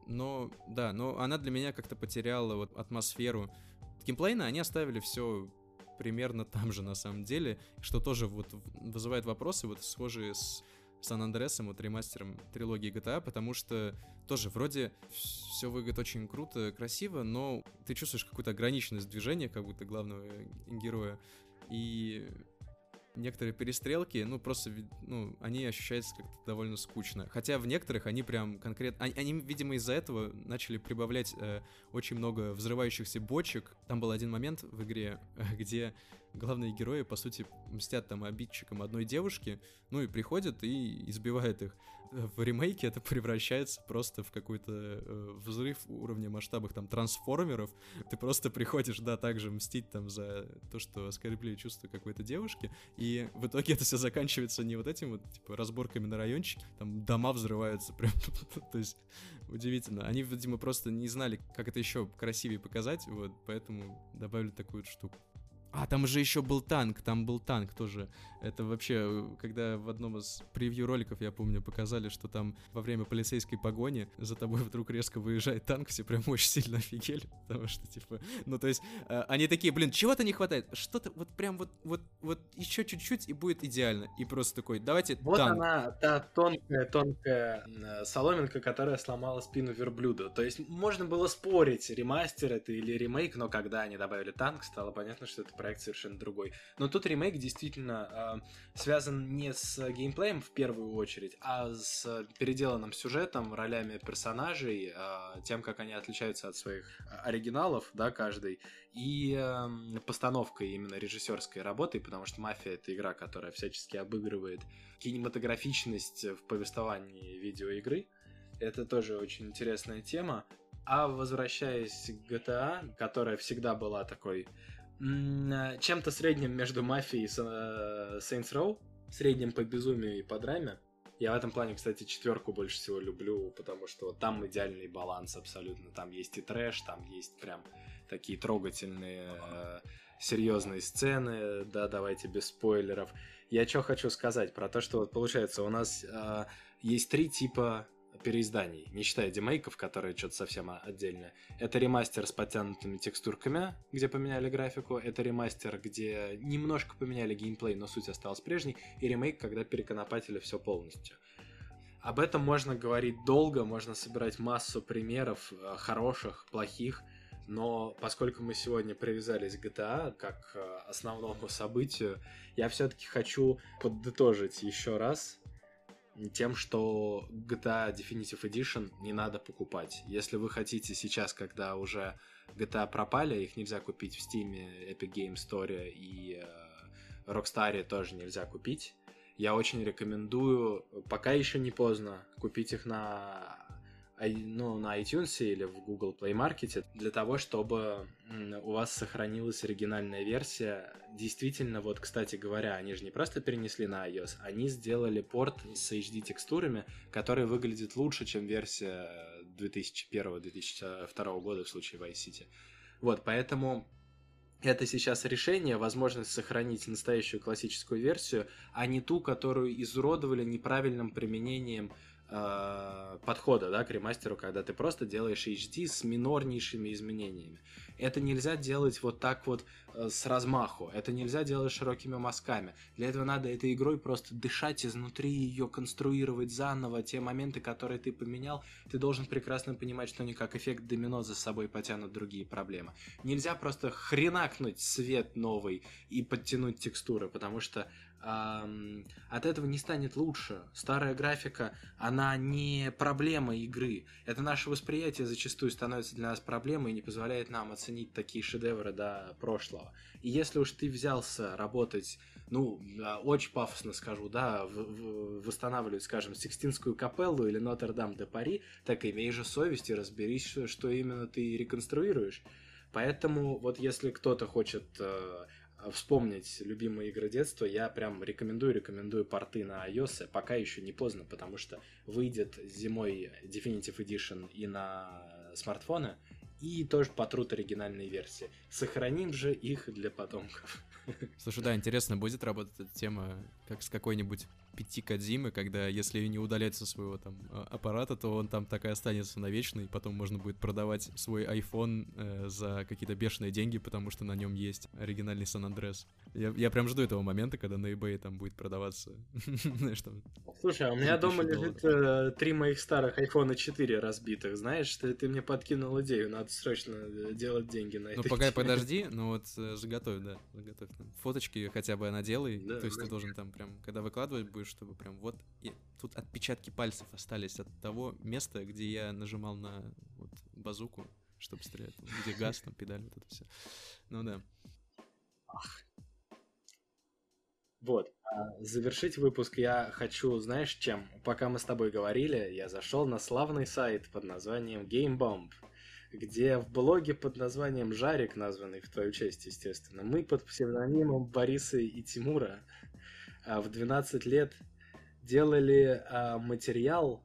Но, да, но она для меня как-то потеряла вот атмосферу. Геймплейно они оставили все примерно там же на самом деле, что тоже вот вызывает вопросы, вот схожие с Сан Андреасом, вот ремастером трилогии GTA, потому что тоже вроде все выглядит очень круто, красиво, но ты чувствуешь какую-то ограниченность движения, как будто главного героя. И некоторые перестрелки, ну, просто, ну, они ощущаются как-то довольно скучно. Хотя в некоторых они прям конкретно... Они, они видимо, из-за этого начали прибавлять э, очень много взрывающихся бочек. Там был один момент в игре, где главные герои, по сути, мстят там обидчикам одной девушки, ну и приходят и избивают их. В ремейке это превращается просто в какой-то э, взрыв уровня масштабах там трансформеров. Ты просто приходишь, да, также мстить там за то, что оскорбили чувства какой-то девушки, и в итоге это все заканчивается не вот этим вот, типа, разборками на райончике, там дома взрываются прям, то есть удивительно. Они, видимо, просто не знали, как это еще красивее показать, вот, поэтому добавили такую штуку. А, там же еще был танк, там был танк тоже. Это вообще, когда в одном из превью-роликов, я помню, показали, что там во время полицейской погони за тобой вдруг резко выезжает танк, все прям очень сильно офигели, потому что, типа, ну, то есть, э, они такие, блин, чего-то не хватает, что-то вот прям вот, вот, вот еще чуть-чуть и будет идеально. И просто такой, давайте Вот танк. она, та тонкая, тонкая э, соломинка, которая сломала спину верблюда. То есть, можно было спорить, ремастер это или ремейк, но когда они добавили танк, стало понятно, что это проект совершенно другой. Но тут ремейк действительно э, связан не с геймплеем в первую очередь, а с переделанным сюжетом, ролями персонажей, э, тем, как они отличаются от своих оригиналов, да, каждый, и э, постановкой именно режиссерской работы, потому что «Мафия» — это игра, которая всячески обыгрывает кинематографичность в повествовании видеоигры. Это тоже очень интересная тема. А возвращаясь к GTA, которая всегда была такой чем-то средним между мафией и э, Saints Row, средним по безумию и по драме. Я в этом плане, кстати, четверку больше всего люблю, потому что там идеальный баланс абсолютно. Там есть и трэш, там есть прям такие трогательные, э, серьезные сцены. Да, давайте без спойлеров. Я что хочу сказать про то, что вот получается у нас э, есть три типа переизданий, не считая демейков, которые что-то совсем отдельное. Это ремастер с подтянутыми текстурками, где поменяли графику, это ремастер, где немножко поменяли геймплей, но суть осталась прежней, и ремейк, когда переконопатили все полностью. Об этом можно говорить долго, можно собирать массу примеров, э, хороших, плохих, но поскольку мы сегодня привязались к GTA как э, основному событию, я все-таки хочу подытожить еще раз тем, что GTA Definitive Edition не надо покупать. Если вы хотите сейчас, когда уже GTA пропали, их нельзя купить в Steam, Epic Game Store и э, Rockstar тоже нельзя купить. Я очень рекомендую, пока еще не поздно, купить их на ну, на iTunes или в Google Play Market для того, чтобы у вас сохранилась оригинальная версия. Действительно, вот, кстати говоря, они же не просто перенесли на iOS, они сделали порт с HD-текстурами, который выглядит лучше, чем версия 2001-2002 года в случае Vice City. Вот, поэтому это сейчас решение, возможность сохранить настоящую классическую версию, а не ту, которую изуродовали неправильным применением э, подхода да, к ремастеру, когда ты просто делаешь HD с минорнейшими изменениями. Это нельзя делать вот так вот э, с размаху, это нельзя делать широкими мазками. Для этого надо этой игрой просто дышать изнутри, ее конструировать заново. Те моменты, которые ты поменял, ты должен прекрасно понимать, что они как эффект домино за собой потянут другие проблемы. Нельзя просто хренакнуть свет новый и подтянуть текстуры, потому что от этого не станет лучше. Старая графика, она не проблема игры. Это наше восприятие зачастую становится для нас проблемой и не позволяет нам оценить такие шедевры до прошлого. И если уж ты взялся работать, ну, очень пафосно скажу, да, восстанавливать, скажем, Сикстинскую капеллу или Нотр-Дам де Пари, так имей же совесть и разберись, что именно ты реконструируешь. Поэтому вот если кто-то хочет э, вспомнить любимые игры детства, я прям рекомендую, рекомендую порты на iOS, пока еще не поздно, потому что выйдет зимой Definitive Edition и на смартфоны, и тоже потрут оригинальные версии. Сохраним же их для потомков. Слушай, да, интересно, будет работать эта тема как с какой-нибудь пяти Кадзимы, когда если не удалять со своего там а, аппарата, то он там так и останется навечно, и потом можно будет продавать свой iPhone э, за какие-то бешеные деньги, потому что на нем есть оригинальный Сан Андрес. Я, я прям жду этого момента, когда на eBay там будет продаваться. Знаешь, там... Слушай, а у меня дома лежит э, три моих старых iPhone 4 разбитых. Знаешь, ты, ты мне подкинул идею, надо срочно э, делать деньги на это. Ну, пока подожди, ну вот э, заготовь, да, заготовь. Фоточки хотя бы наделай, то есть ты должен там прям, когда выкладывать будешь, чтобы прям вот... И тут отпечатки пальцев остались от того места, где я нажимал на вот базуку, чтобы стрелять, где газ, там педаль, вот это все. Ну да. Ах, Вот. А завершить выпуск я хочу, знаешь, чем? Пока мы с тобой говорили, я зашел на славный сайт под названием Game Bomb, где в блоге под названием Жарик, названный в твою честь, естественно, мы под псевдонимом Бориса и Тимура в 12 лет делали а, материал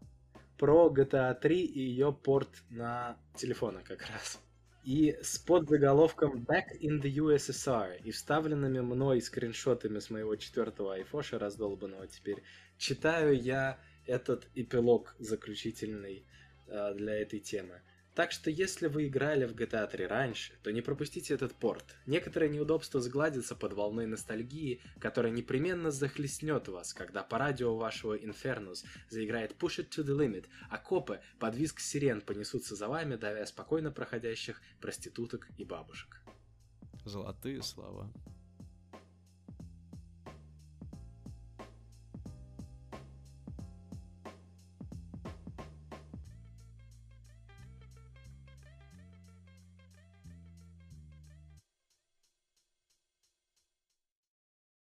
про GTA 3 и ее порт на телефоны как раз. И с подзаголовком Back in the USSR и вставленными мной скриншотами с моего четвертого айфоша раздолбанного теперь читаю я этот эпилог заключительный э, для этой темы. Так что если вы играли в GTA 3 раньше, то не пропустите этот порт. Некоторые неудобства сгладятся под волной ностальгии, которая непременно захлестнет вас, когда по радио вашего Infernus заиграет Push It To The Limit, а копы под визг сирен понесутся за вами, давя спокойно проходящих проституток и бабушек. Золотые слова.